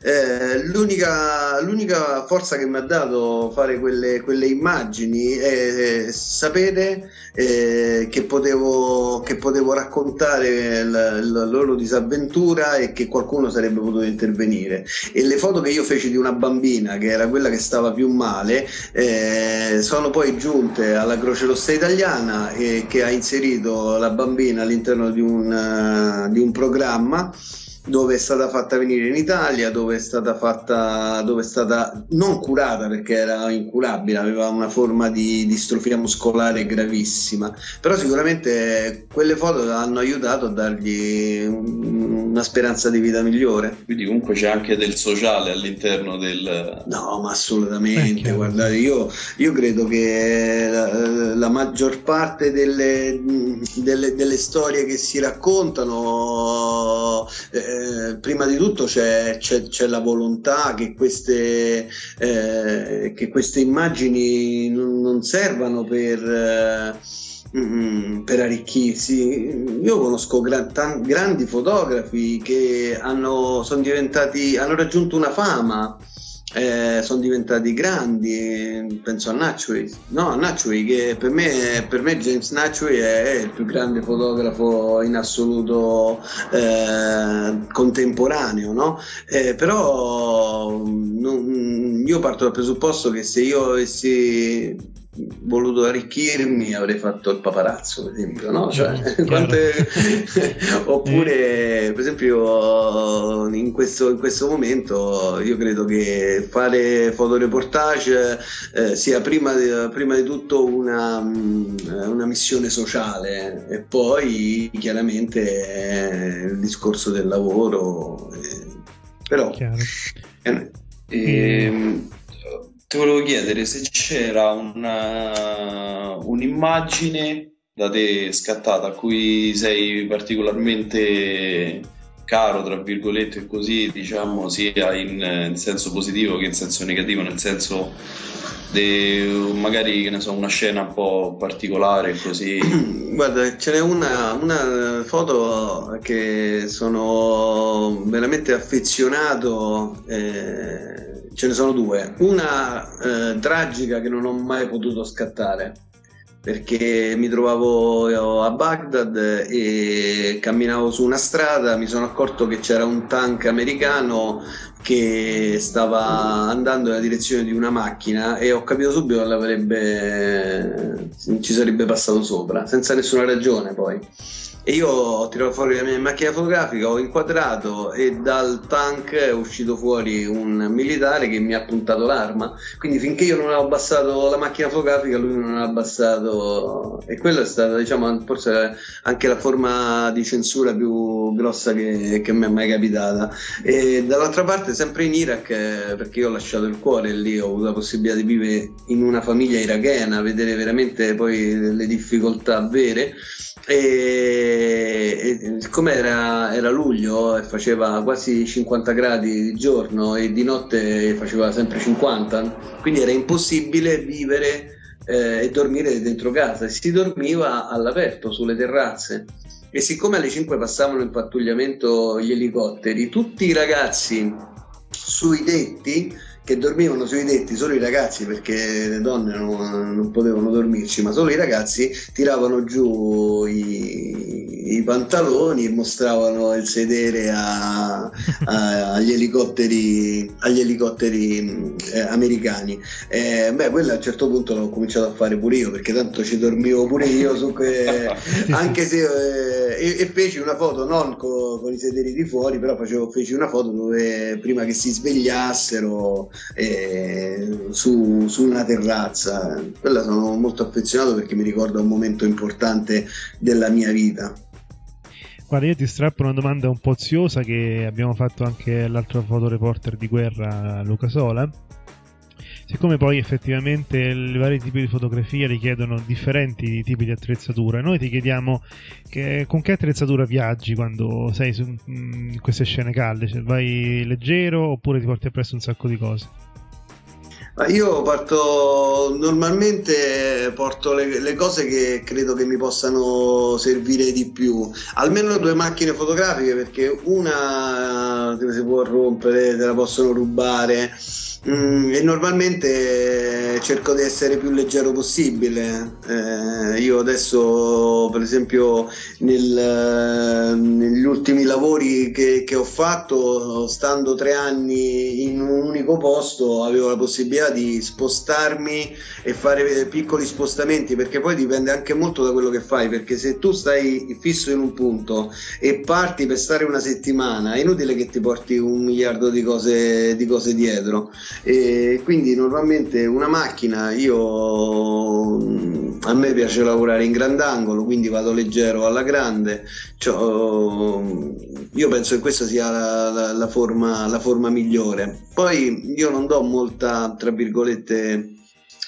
eh, l'unica, l'unica, forza che mi ha dato fare quelle, quelle immagini è sapere eh, che, potevo, che, potevo, raccontare la, la, loro disavventura e che qualcuno sarebbe potuto intervenire. E le foto che io feci di una bambina, che era quella che stava più male, eh, sono poi giunte alla Croce Rossa Italiana che ha inserito la bambina all'interno di un, uh, di un programma dove è stata fatta venire in Italia, dove è stata fatta, dove è stata non curata perché era incurabile, aveva una forma di distrofia muscolare gravissima, però sicuramente quelle foto hanno aiutato a dargli una speranza di vita migliore. Quindi comunque c'è anche del sociale all'interno del... No, ma assolutamente, eh, guardate, io, io, credo che la, la maggior parte delle, delle, delle, storie che si raccontano... Eh, eh, prima di tutto c'è, c'è, c'è, la volontà che queste, eh, che queste immagini non, non servano per, eh, mm, per arricchirsi. Io conosco gran, tan, grandi fotografi che hanno, diventati, hanno raggiunto una fama eh, sono diventati grandi, penso a Natchway, no, Natchway che per me, per me James Natchway è il più grande fotografo in assoluto eh, contemporaneo, no? Eh, però non, io parto dal presupposto che se io avessi voluto arricchirmi avrei fatto il paparazzo per esempio no? cioè, quante... oppure per esempio in questo, in questo, momento io credo che fare fotoreportage eh, sia prima di, prima di tutto una, mm, una, missione sociale e poi chiaramente eh, il discorso del lavoro eh, però eh, ehm, ti volevo chiedere se c'era una, un'immagine da te scattata a cui sei particolarmente caro, tra virgolette, così diciamo sia in, in senso positivo che in senso negativo, nel senso di magari che ne so, una scena un po' particolare così. Guarda, ce n'è una, una foto che sono veramente affezionato. Eh ce ne sono due. Una eh, tragica che non ho mai potuto scattare perché mi trovavo a Baghdad e camminavo su una strada, mi sono accorto che c'era un tank americano che stava andando nella direzione di una macchina e ho capito subito che ci sarebbe passato sopra, senza nessuna ragione poi e io ho tirato fuori la mia macchina fotografica, ho inquadrato e dal tank è uscito fuori un militare che mi ha puntato l'arma. Quindi finché io non ho abbassato la macchina fotografica, lui non ha abbassato. E quella è stata, diciamo, forse anche la forma di censura più grossa che, che mi è mai capitata. E dall'altra parte, sempre in Iraq, perché io ho lasciato il cuore lì, ho avuto la possibilità di vivere in una famiglia irachena, vedere veramente poi le difficoltà vere e, e era, era, luglio e faceva quasi 50 gradi di giorno e di notte faceva sempre 50 quindi era impossibile vivere eh, e dormire dentro casa. E si dormiva all'aperto sulle terrazze. E siccome alle 5 passavano in pattugliamento gli elicotteri tutti i ragazzi sui tetti che dormivano sui tetti solo i ragazzi perché le donne non, non potevano dormirci, ma solo i ragazzi tiravano giù i, i, pantaloni e mostravano il sedere a, a, agli elicotteri, agli elicotteri eh, americani. Eh, beh, quello a un certo punto l'ho cominciato a fare pure io perché tanto ci dormivo pure io, su que... anche se eh, e, e, feci una foto non con, con, i sederi di fuori, però facevo, feci una foto dove prima che si svegliassero eh, su, su una terrazza. Quella sono molto affezionato perché mi ricorda un momento importante della mia vita. Guarda, io ti strappo una domanda un po' oziosa che abbiamo fatto anche all'altro fotoreporter di guerra, Luca Sola. Siccome poi effettivamente i vari tipi di fotografia richiedono differenti tipi di attrezzatura, noi ti chiediamo che, con che attrezzatura viaggi quando sei su, in queste scene calde? Cioè, vai leggero oppure ti porti appresso un sacco di cose? Io parto normalmente porto le, le, cose che credo che mi possano servire di più, almeno due macchine fotografiche perché una si può rompere, te la possono rubare Mm, e normalmente cerco di essere più leggero possibile. Eh, io adesso, per esempio, nel, negli ultimi lavori che, che, ho fatto, stando tre anni in un unico posto, avevo la possibilità di spostarmi e fare piccoli spostamenti, perché poi dipende anche molto da quello che fai, perché se tu stai fisso in un punto e parti per stare una settimana, è inutile che ti porti un miliardo di cose, di cose dietro e quindi normalmente una macchina io a me piace lavorare in grandangolo quindi vado leggero alla grande. Cioè, io penso che questa sia la, la, la, forma, la forma migliore. Poi io non do molta tra virgolette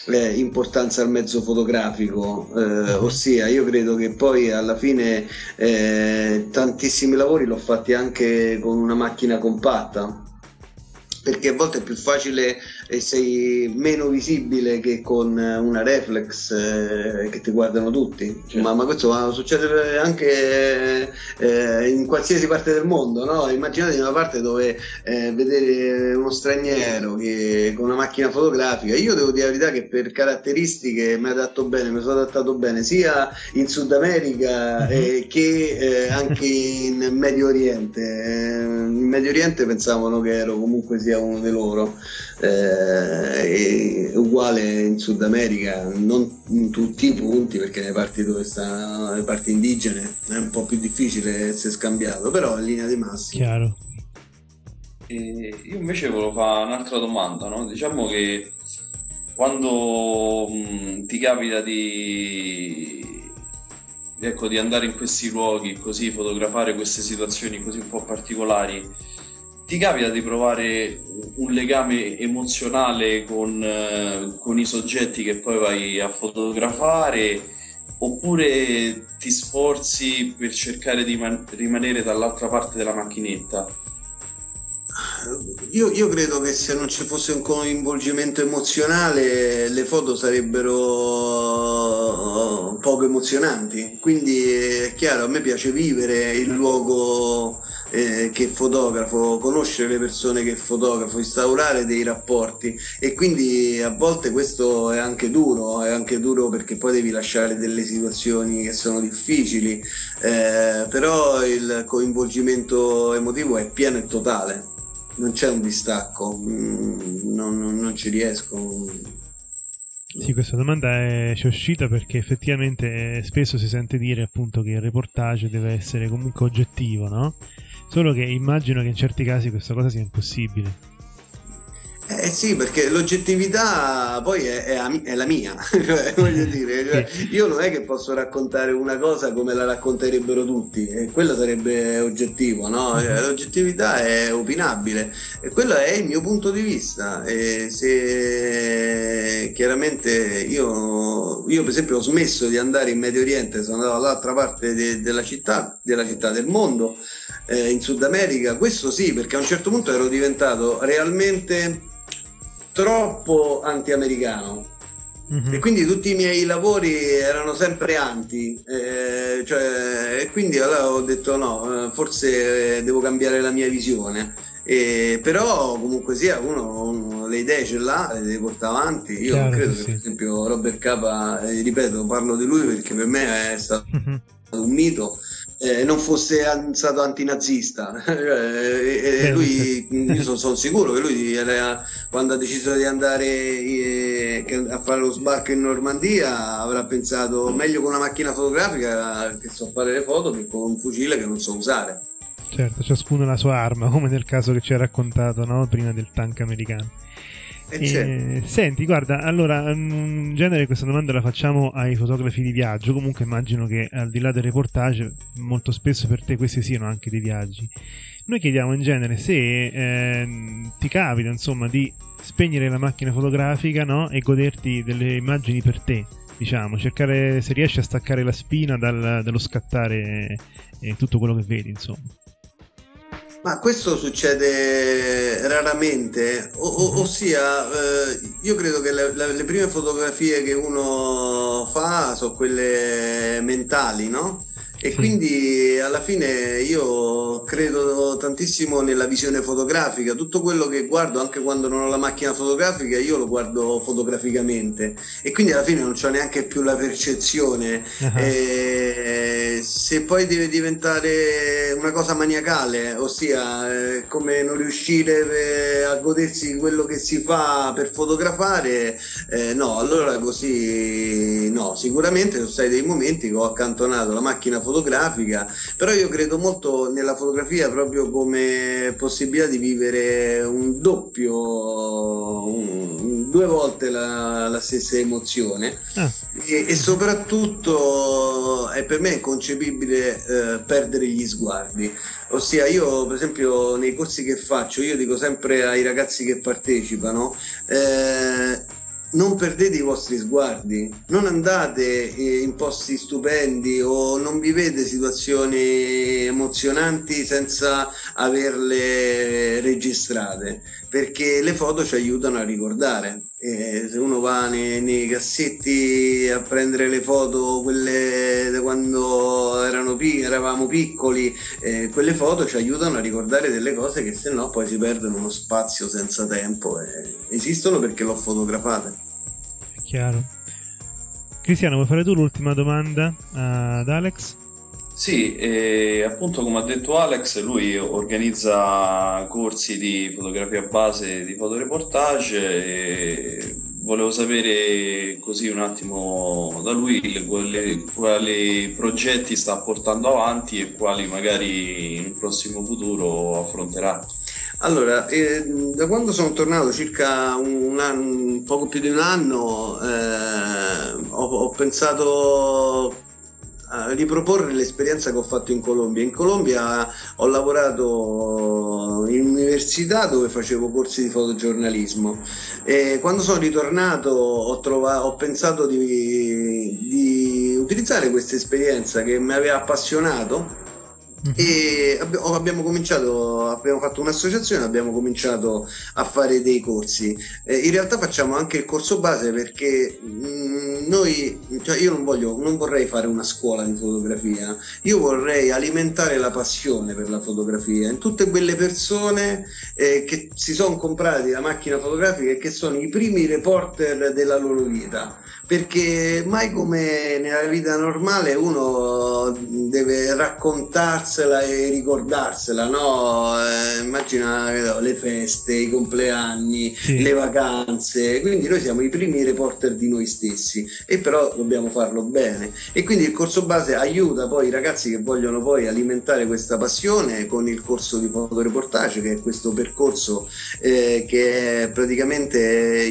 eh, importanza al mezzo fotografico, eh, ossia io credo che poi alla fine eh, tantissimi lavori l'ho fatti anche con una macchina compatta perché a volte è più facile e sei meno visibile che con una reflex eh, che ti guardano tutti. Certo. Ma, ma, questo succede anche eh, in qualsiasi parte del mondo, no? Immaginate una parte dove eh, vedere uno straniero che, con una macchina fotografica, io devo dire la verità che per caratteristiche mi adatto bene, mi sono adattato bene sia in Sud America mm-hmm. che eh, anche in Medio Oriente. Eh, in Medio Oriente pensavano che ero comunque sia uno di loro eh, è uguale in Sud America, non in tutti i punti perché nelle parti dove stanno le parti indigene è un po' più difficile essere scambiato, però in linea di massima. Chiaro. E io invece volevo fare un'altra domanda, no? diciamo che quando mh, ti capita di, ecco, di andare in questi luoghi così, fotografare queste situazioni così un po' particolari, ti capita di provare un legame emozionale con, eh, con, i soggetti che poi vai a fotografare oppure ti sforzi per cercare di man- rimanere dall'altra parte della macchinetta? Io, io, credo che se non ci fosse un coinvolgimento emozionale le foto sarebbero poco emozionanti, quindi è chiaro, a me piace vivere il luogo eh, che fotografo, conoscere le persone che fotografo, instaurare dei rapporti e quindi a volte questo è anche duro, è anche duro perché poi devi lasciare delle situazioni che sono difficili, eh, però il coinvolgimento emotivo è pieno e totale, non c'è un distacco, mm, non, non ci riesco. Sì, questa domanda è, ci è uscita perché effettivamente spesso si sente dire appunto che il reportage deve essere comunque oggettivo, no? Solo che immagino che in certi casi questa cosa sia impossibile. Eh sì, perché l'oggettività poi è, è, è la mia, cioè, voglio dire, cioè, io non è che posso raccontare una cosa come la racconterebbero tutti, e quello sarebbe oggettivo, no? Cioè, l'oggettività è opinabile e quello è il mio punto di vista. E se chiaramente io, io per esempio ho smesso di andare in Medio Oriente, sono andato dall'altra parte de, della città, della città del mondo, eh, in Sud America, questo sì, perché a un certo punto ero diventato realmente troppo anti-americano. Mm-hmm. E quindi tutti i miei lavori erano sempre anti, eh, cioè, e quindi allora ho detto no, eh, forse devo cambiare la mia visione. E, però comunque sia uno, uno, le idee ce l'ha, le deve portare avanti. Io Chiaro, credo che per esempio Robert Capa, eh, ripeto, parlo di lui perché per me è stato mm-hmm. un mito eh, non fosse stato antinazista. e, e lui, io sono, sono, sicuro che lui era, quando ha deciso di andare eh, a fare lo sbarco in Normandia avrà pensato meglio con una macchina fotografica che so fare le foto che con un fucile che non so usare. Certo, ciascuno la sua arma, come nel caso che ci ha raccontato no? prima del tank americano. Eh, certo. senti, guarda, allora, in genere questa domanda la facciamo ai fotografi di viaggio, comunque immagino che al di là del reportage, molto spesso per te questi siano anche dei viaggi. Noi chiediamo in genere se eh, ti capita, insomma, di spegnere la macchina fotografica no? e goderti delle immagini per te, diciamo, cercare se riesci a staccare la spina dal, dallo scattare eh, tutto quello che vedi, insomma. Ma questo succede raramente, o, o, mhm. ossia eh, io credo che le, le, prime fotografie che uno fa sono quelle mentali, no? E quindi alla fine io credo tantissimo nella visione fotografica, tutto quello che guardo, anche quando non ho la macchina fotografica, io lo guardo fotograficamente e quindi alla fine non c'ho neanche più la percezione. Uh-huh. E se poi deve diventare una cosa maniacale, ossia eh, come non riuscire a godersi quello che si fa per fotografare, eh, no, allora così no, sicuramente sono stati dei momenti che ho accantonato la macchina fotografica fotografica, però io credo molto nella fotografia proprio come possibilità di vivere un doppio, un, due volte la, la stessa emozione ah. e, e, soprattutto è per me inconcepibile eh, perdere gli sguardi. Ossia, io per esempio nei corsi che faccio, io dico sempre ai ragazzi che partecipano, eh, non perdete i vostri sguardi, non andate eh, in posti stupendi o non vivete situazioni emozionanti senza averle registrate, perché le foto ci aiutano a ricordare. E se uno va nei, nei, cassetti a prendere le foto, quelle da quando erano, eravamo piccoli, eh, quelle foto ci aiutano a ricordare delle cose che se no poi si perdono uno spazio senza tempo. Eh, esistono perché l'ho fotografate chiaro. Cristiano, vuoi fare tu l'ultima domanda ad Alex? Sì, e appunto come ha detto Alex, lui organizza corsi di fotografia base, di fotoreportage e volevo sapere così un attimo da lui quali, quali progetti sta portando avanti e quali magari in prossimo futuro affronterà. Allora, eh, da quando sono tornato, circa un anno, poco più di un anno, eh, ho, ho, pensato riproporre l'esperienza che ho fatto in Colombia. In Colombia ho lavorato in università dove facevo corsi di fotogiornalismo e quando sono ritornato ho, trovato, ho pensato di, di utilizzare questa esperienza che mi aveva appassionato e abbiamo cominciato, abbiamo fatto un'associazione, abbiamo cominciato a fare dei corsi. Eh, in realtà facciamo anche il corso base perché mh, mm, noi, cioè io non, voglio, non vorrei fare una scuola di fotografia, io vorrei alimentare la passione per la fotografia in tutte quelle persone eh, che si sono comprati la macchina fotografica e che sono i primi reporter della loro vita. Perché mai come nella vita normale uno deve raccontarsi farsela e ricordarsela, no? Eh, immagina le feste, i compleanni, sì. le vacanze, quindi noi siamo i primi reporter di noi stessi e però dobbiamo farlo bene e quindi il corso base aiuta poi i ragazzi che vogliono poi alimentare questa passione con il corso di fotoreportage che è questo percorso eh, che praticamente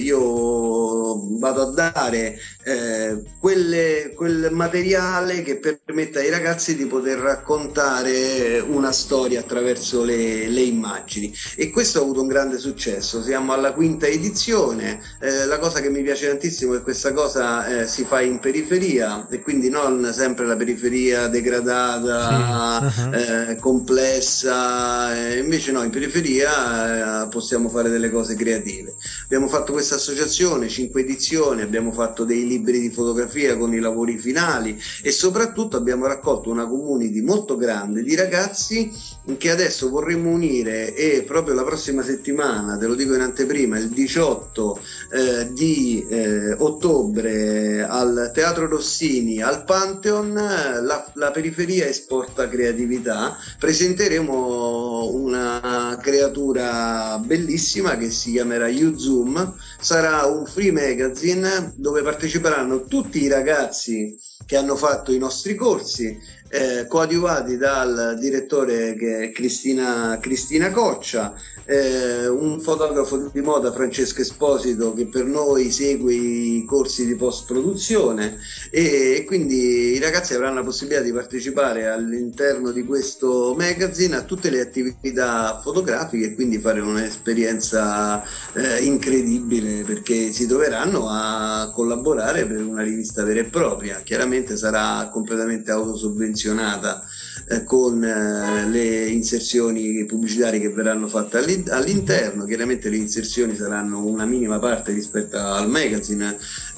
io vado a dare eh, quelle, quel materiale che permette ai ragazzi di poter raccontare una storia attraverso le, le, immagini e questo ha avuto un grande successo. Siamo alla quinta edizione, eh, la cosa che mi piace tantissimo è che questa cosa eh, si fa in periferia e quindi non sempre la periferia degradata, sì. uh-huh. eh, complessa, eh, invece no, in periferia eh, possiamo fare delle cose creative. Abbiamo fatto questa associazione, cinque edizioni, abbiamo fatto dei libri di fotografia con i lavori finali e soprattutto abbiamo raccolto una community molto grande di ragazzi che adesso vorremmo unire e proprio la prossima settimana, te lo dico in anteprima, il 18 eh, di eh, ottobre al Teatro Rossini al Pantheon, la, la periferia esporta creatività, presenteremo una creatura bellissima che si chiamerà YouZoom, sarà un free magazine dove parteciperanno tutti i ragazzi che hanno fatto i nostri corsi eh, coadiuvati dal direttore che è Cristina, Cristina Coccia, eh, un fotografo di moda Francesco Esposito che per noi segue i corsi di post produzione e, e quindi i ragazzi avranno la possibilità di partecipare all'interno di questo magazine a tutte le attività fotografiche e quindi fare un'esperienza eh, incredibile perché si troveranno a collaborare per una rivista vera e propria. Chiaramente sarà completamente autosovvenzionata eh, con eh, le inserzioni pubblicitarie che verranno fatte all'interno. Chiaramente le inserzioni saranno una minima parte rispetto al magazine,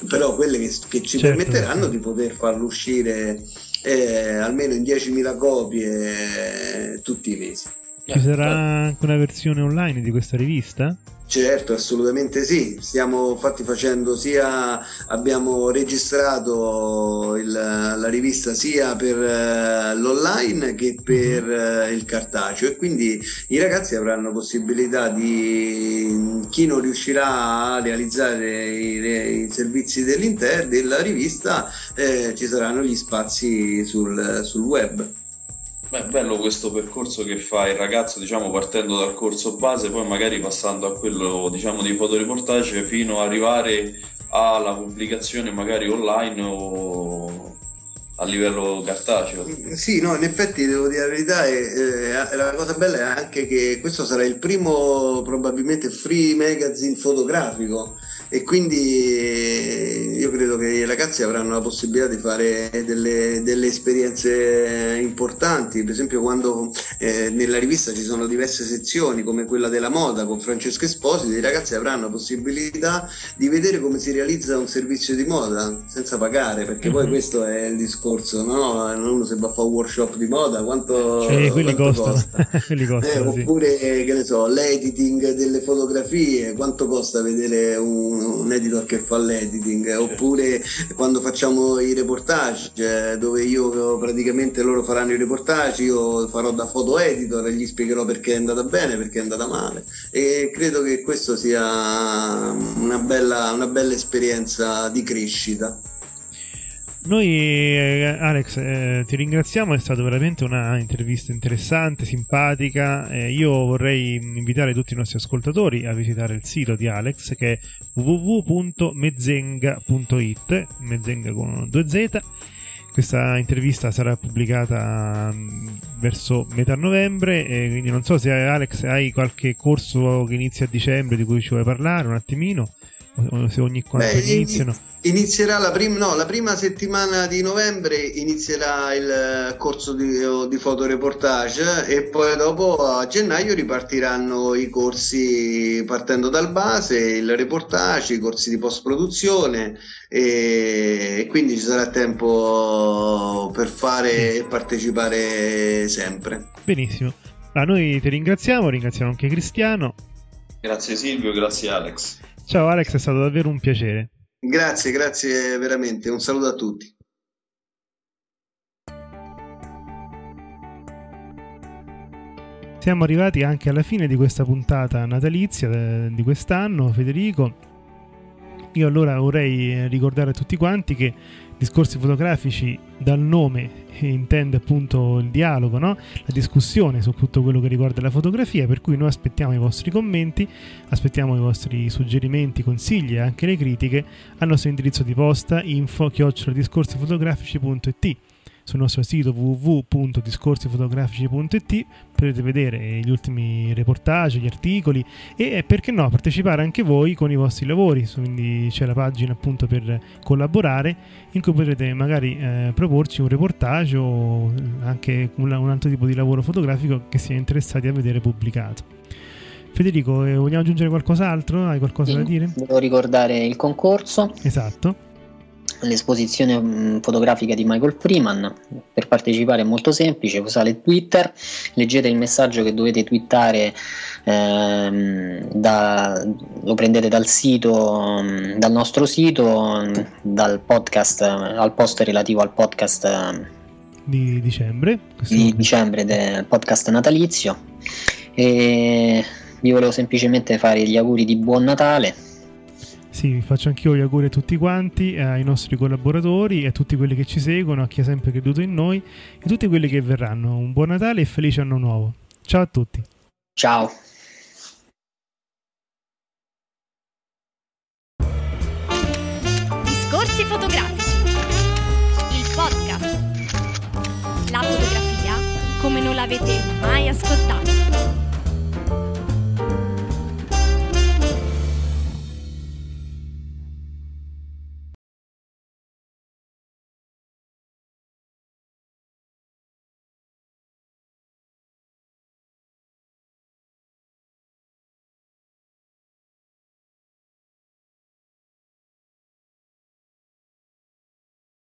però quelle che, che ci certo. permetteranno di poter farlo uscire eh, almeno in 10.000 copie tutti i mesi. Ci sarà anche una versione online di questa rivista? Certo, assolutamente sì. Stiamo infatti facendo sia abbiamo registrato il, la rivista sia per uh, l'online che per uh, il cartaceo e quindi i ragazzi avranno possibilità di chi non riuscirà a realizzare i, i servizi dell'inter della rivista eh, ci saranno gli spazi sul, sul web. Beh, bello questo percorso che fa il ragazzo, diciamo, partendo dal corso base, poi magari passando a quello, diciamo, di fotoreportage fino ad arrivare alla pubblicazione magari online o a livello cartaceo. Sì, no, in effetti devo dire la verità, è, è, la cosa bella è anche che questo sarà il primo probabilmente free magazine fotografico e quindi io credo che i ragazzi avranno la possibilità di fare delle, delle esperienze importanti, per esempio quando eh, nella rivista ci sono diverse sezioni come quella della moda con Francesco Esposito, i ragazzi avranno la possibilità di vedere come si realizza un servizio di moda senza pagare, perché poi mhm. questo è il discorso, no? uno se va a fare un workshop di moda, quanto, cioè, quanto costa? costano, eh, oppure che ne so, l'editing delle fotografie, quanto costa vedere un un editor che fa l'editing, oppure quando facciamo i reportage, cioè, dove io praticamente loro faranno i reportage, io farò da foto editor e gli spiegherò perché è andata bene, perché è andata male. E credo che questo sia una bella, una bella esperienza di crescita. Noi, eh, Alex, eh, ti ringraziamo, è stata veramente una intervista interessante, simpatica. Eh, io vorrei invitare tutti i nostri ascoltatori a visitare il sito di Alex che è www.mezzenga.it, mezzenga con 2Z. Questa intervista sarà pubblicata mm, verso metà novembre, quindi non so se Alex hai qualche corso che inizia a dicembre di cui ci vuoi parlare un attimino, se ogni quanto Beh, iniziano. Inizierà la, prim- no, la prima settimana di novembre inizierà il corso di, di fotoreportage e poi dopo a gennaio ripartiranno i corsi partendo dal base, il reportage, i corsi di post produzione e, e quindi ci sarà tempo per fare e partecipare sempre. Benissimo. A noi ti ringraziamo, ringraziamo anche Cristiano. Grazie Silvio, grazie Alex. Ciao Alex, è stato davvero un piacere. Grazie, grazie veramente. Un saluto a tutti. Siamo arrivati anche alla fine di questa puntata natalizia eh, di quest'anno, Federico. Io allora vorrei ricordare a tutti quanti che discorsi fotografici dal nome intende appunto il dialogo, no? la discussione su tutto quello che riguarda la fotografia, per cui noi aspettiamo i vostri commenti, aspettiamo i vostri suggerimenti, consigli e anche le critiche al nostro indirizzo di posta info-discorsifotografici.it sul nostro sito www.discorsifotografici.it potete vedere gli ultimi reportage, gli articoli e perché no partecipare anche voi con i vostri lavori, quindi c'è la pagina appunto per collaborare in cui potrete magari eh, proporci un reportage o anche un, un altro tipo di lavoro fotografico che siete interessati a vedere pubblicato. Federico, eh, vogliamo aggiungere qualcos'altro? Hai qualcosa sì, da dire? Devo ricordare il concorso. Esatto l'esposizione mm, fotografica di Michael Freeman. Per partecipare è molto semplice, usate Twitter, leggete il messaggio che dovete twittare, ehm, da, lo prendete dal sito, mm, dal nostro sito, mm, dal podcast, al post relativo al podcast di dicembre, di dicembre del podcast natalizio. E vi volevo semplicemente fare gli auguri di buon Natale sì, faccio anch'io gli auguri a tutti quanti, ai nostri collaboratori, a tutti quelli che ci seguono, a chi ha sempre creduto in noi e a tutti quelli che verranno. Un buon Natale e felice anno nuovo. Ciao a tutti. Ciao. Discorsi fotografici. Il podcast. La fotografia come non l'avete mai ascoltata.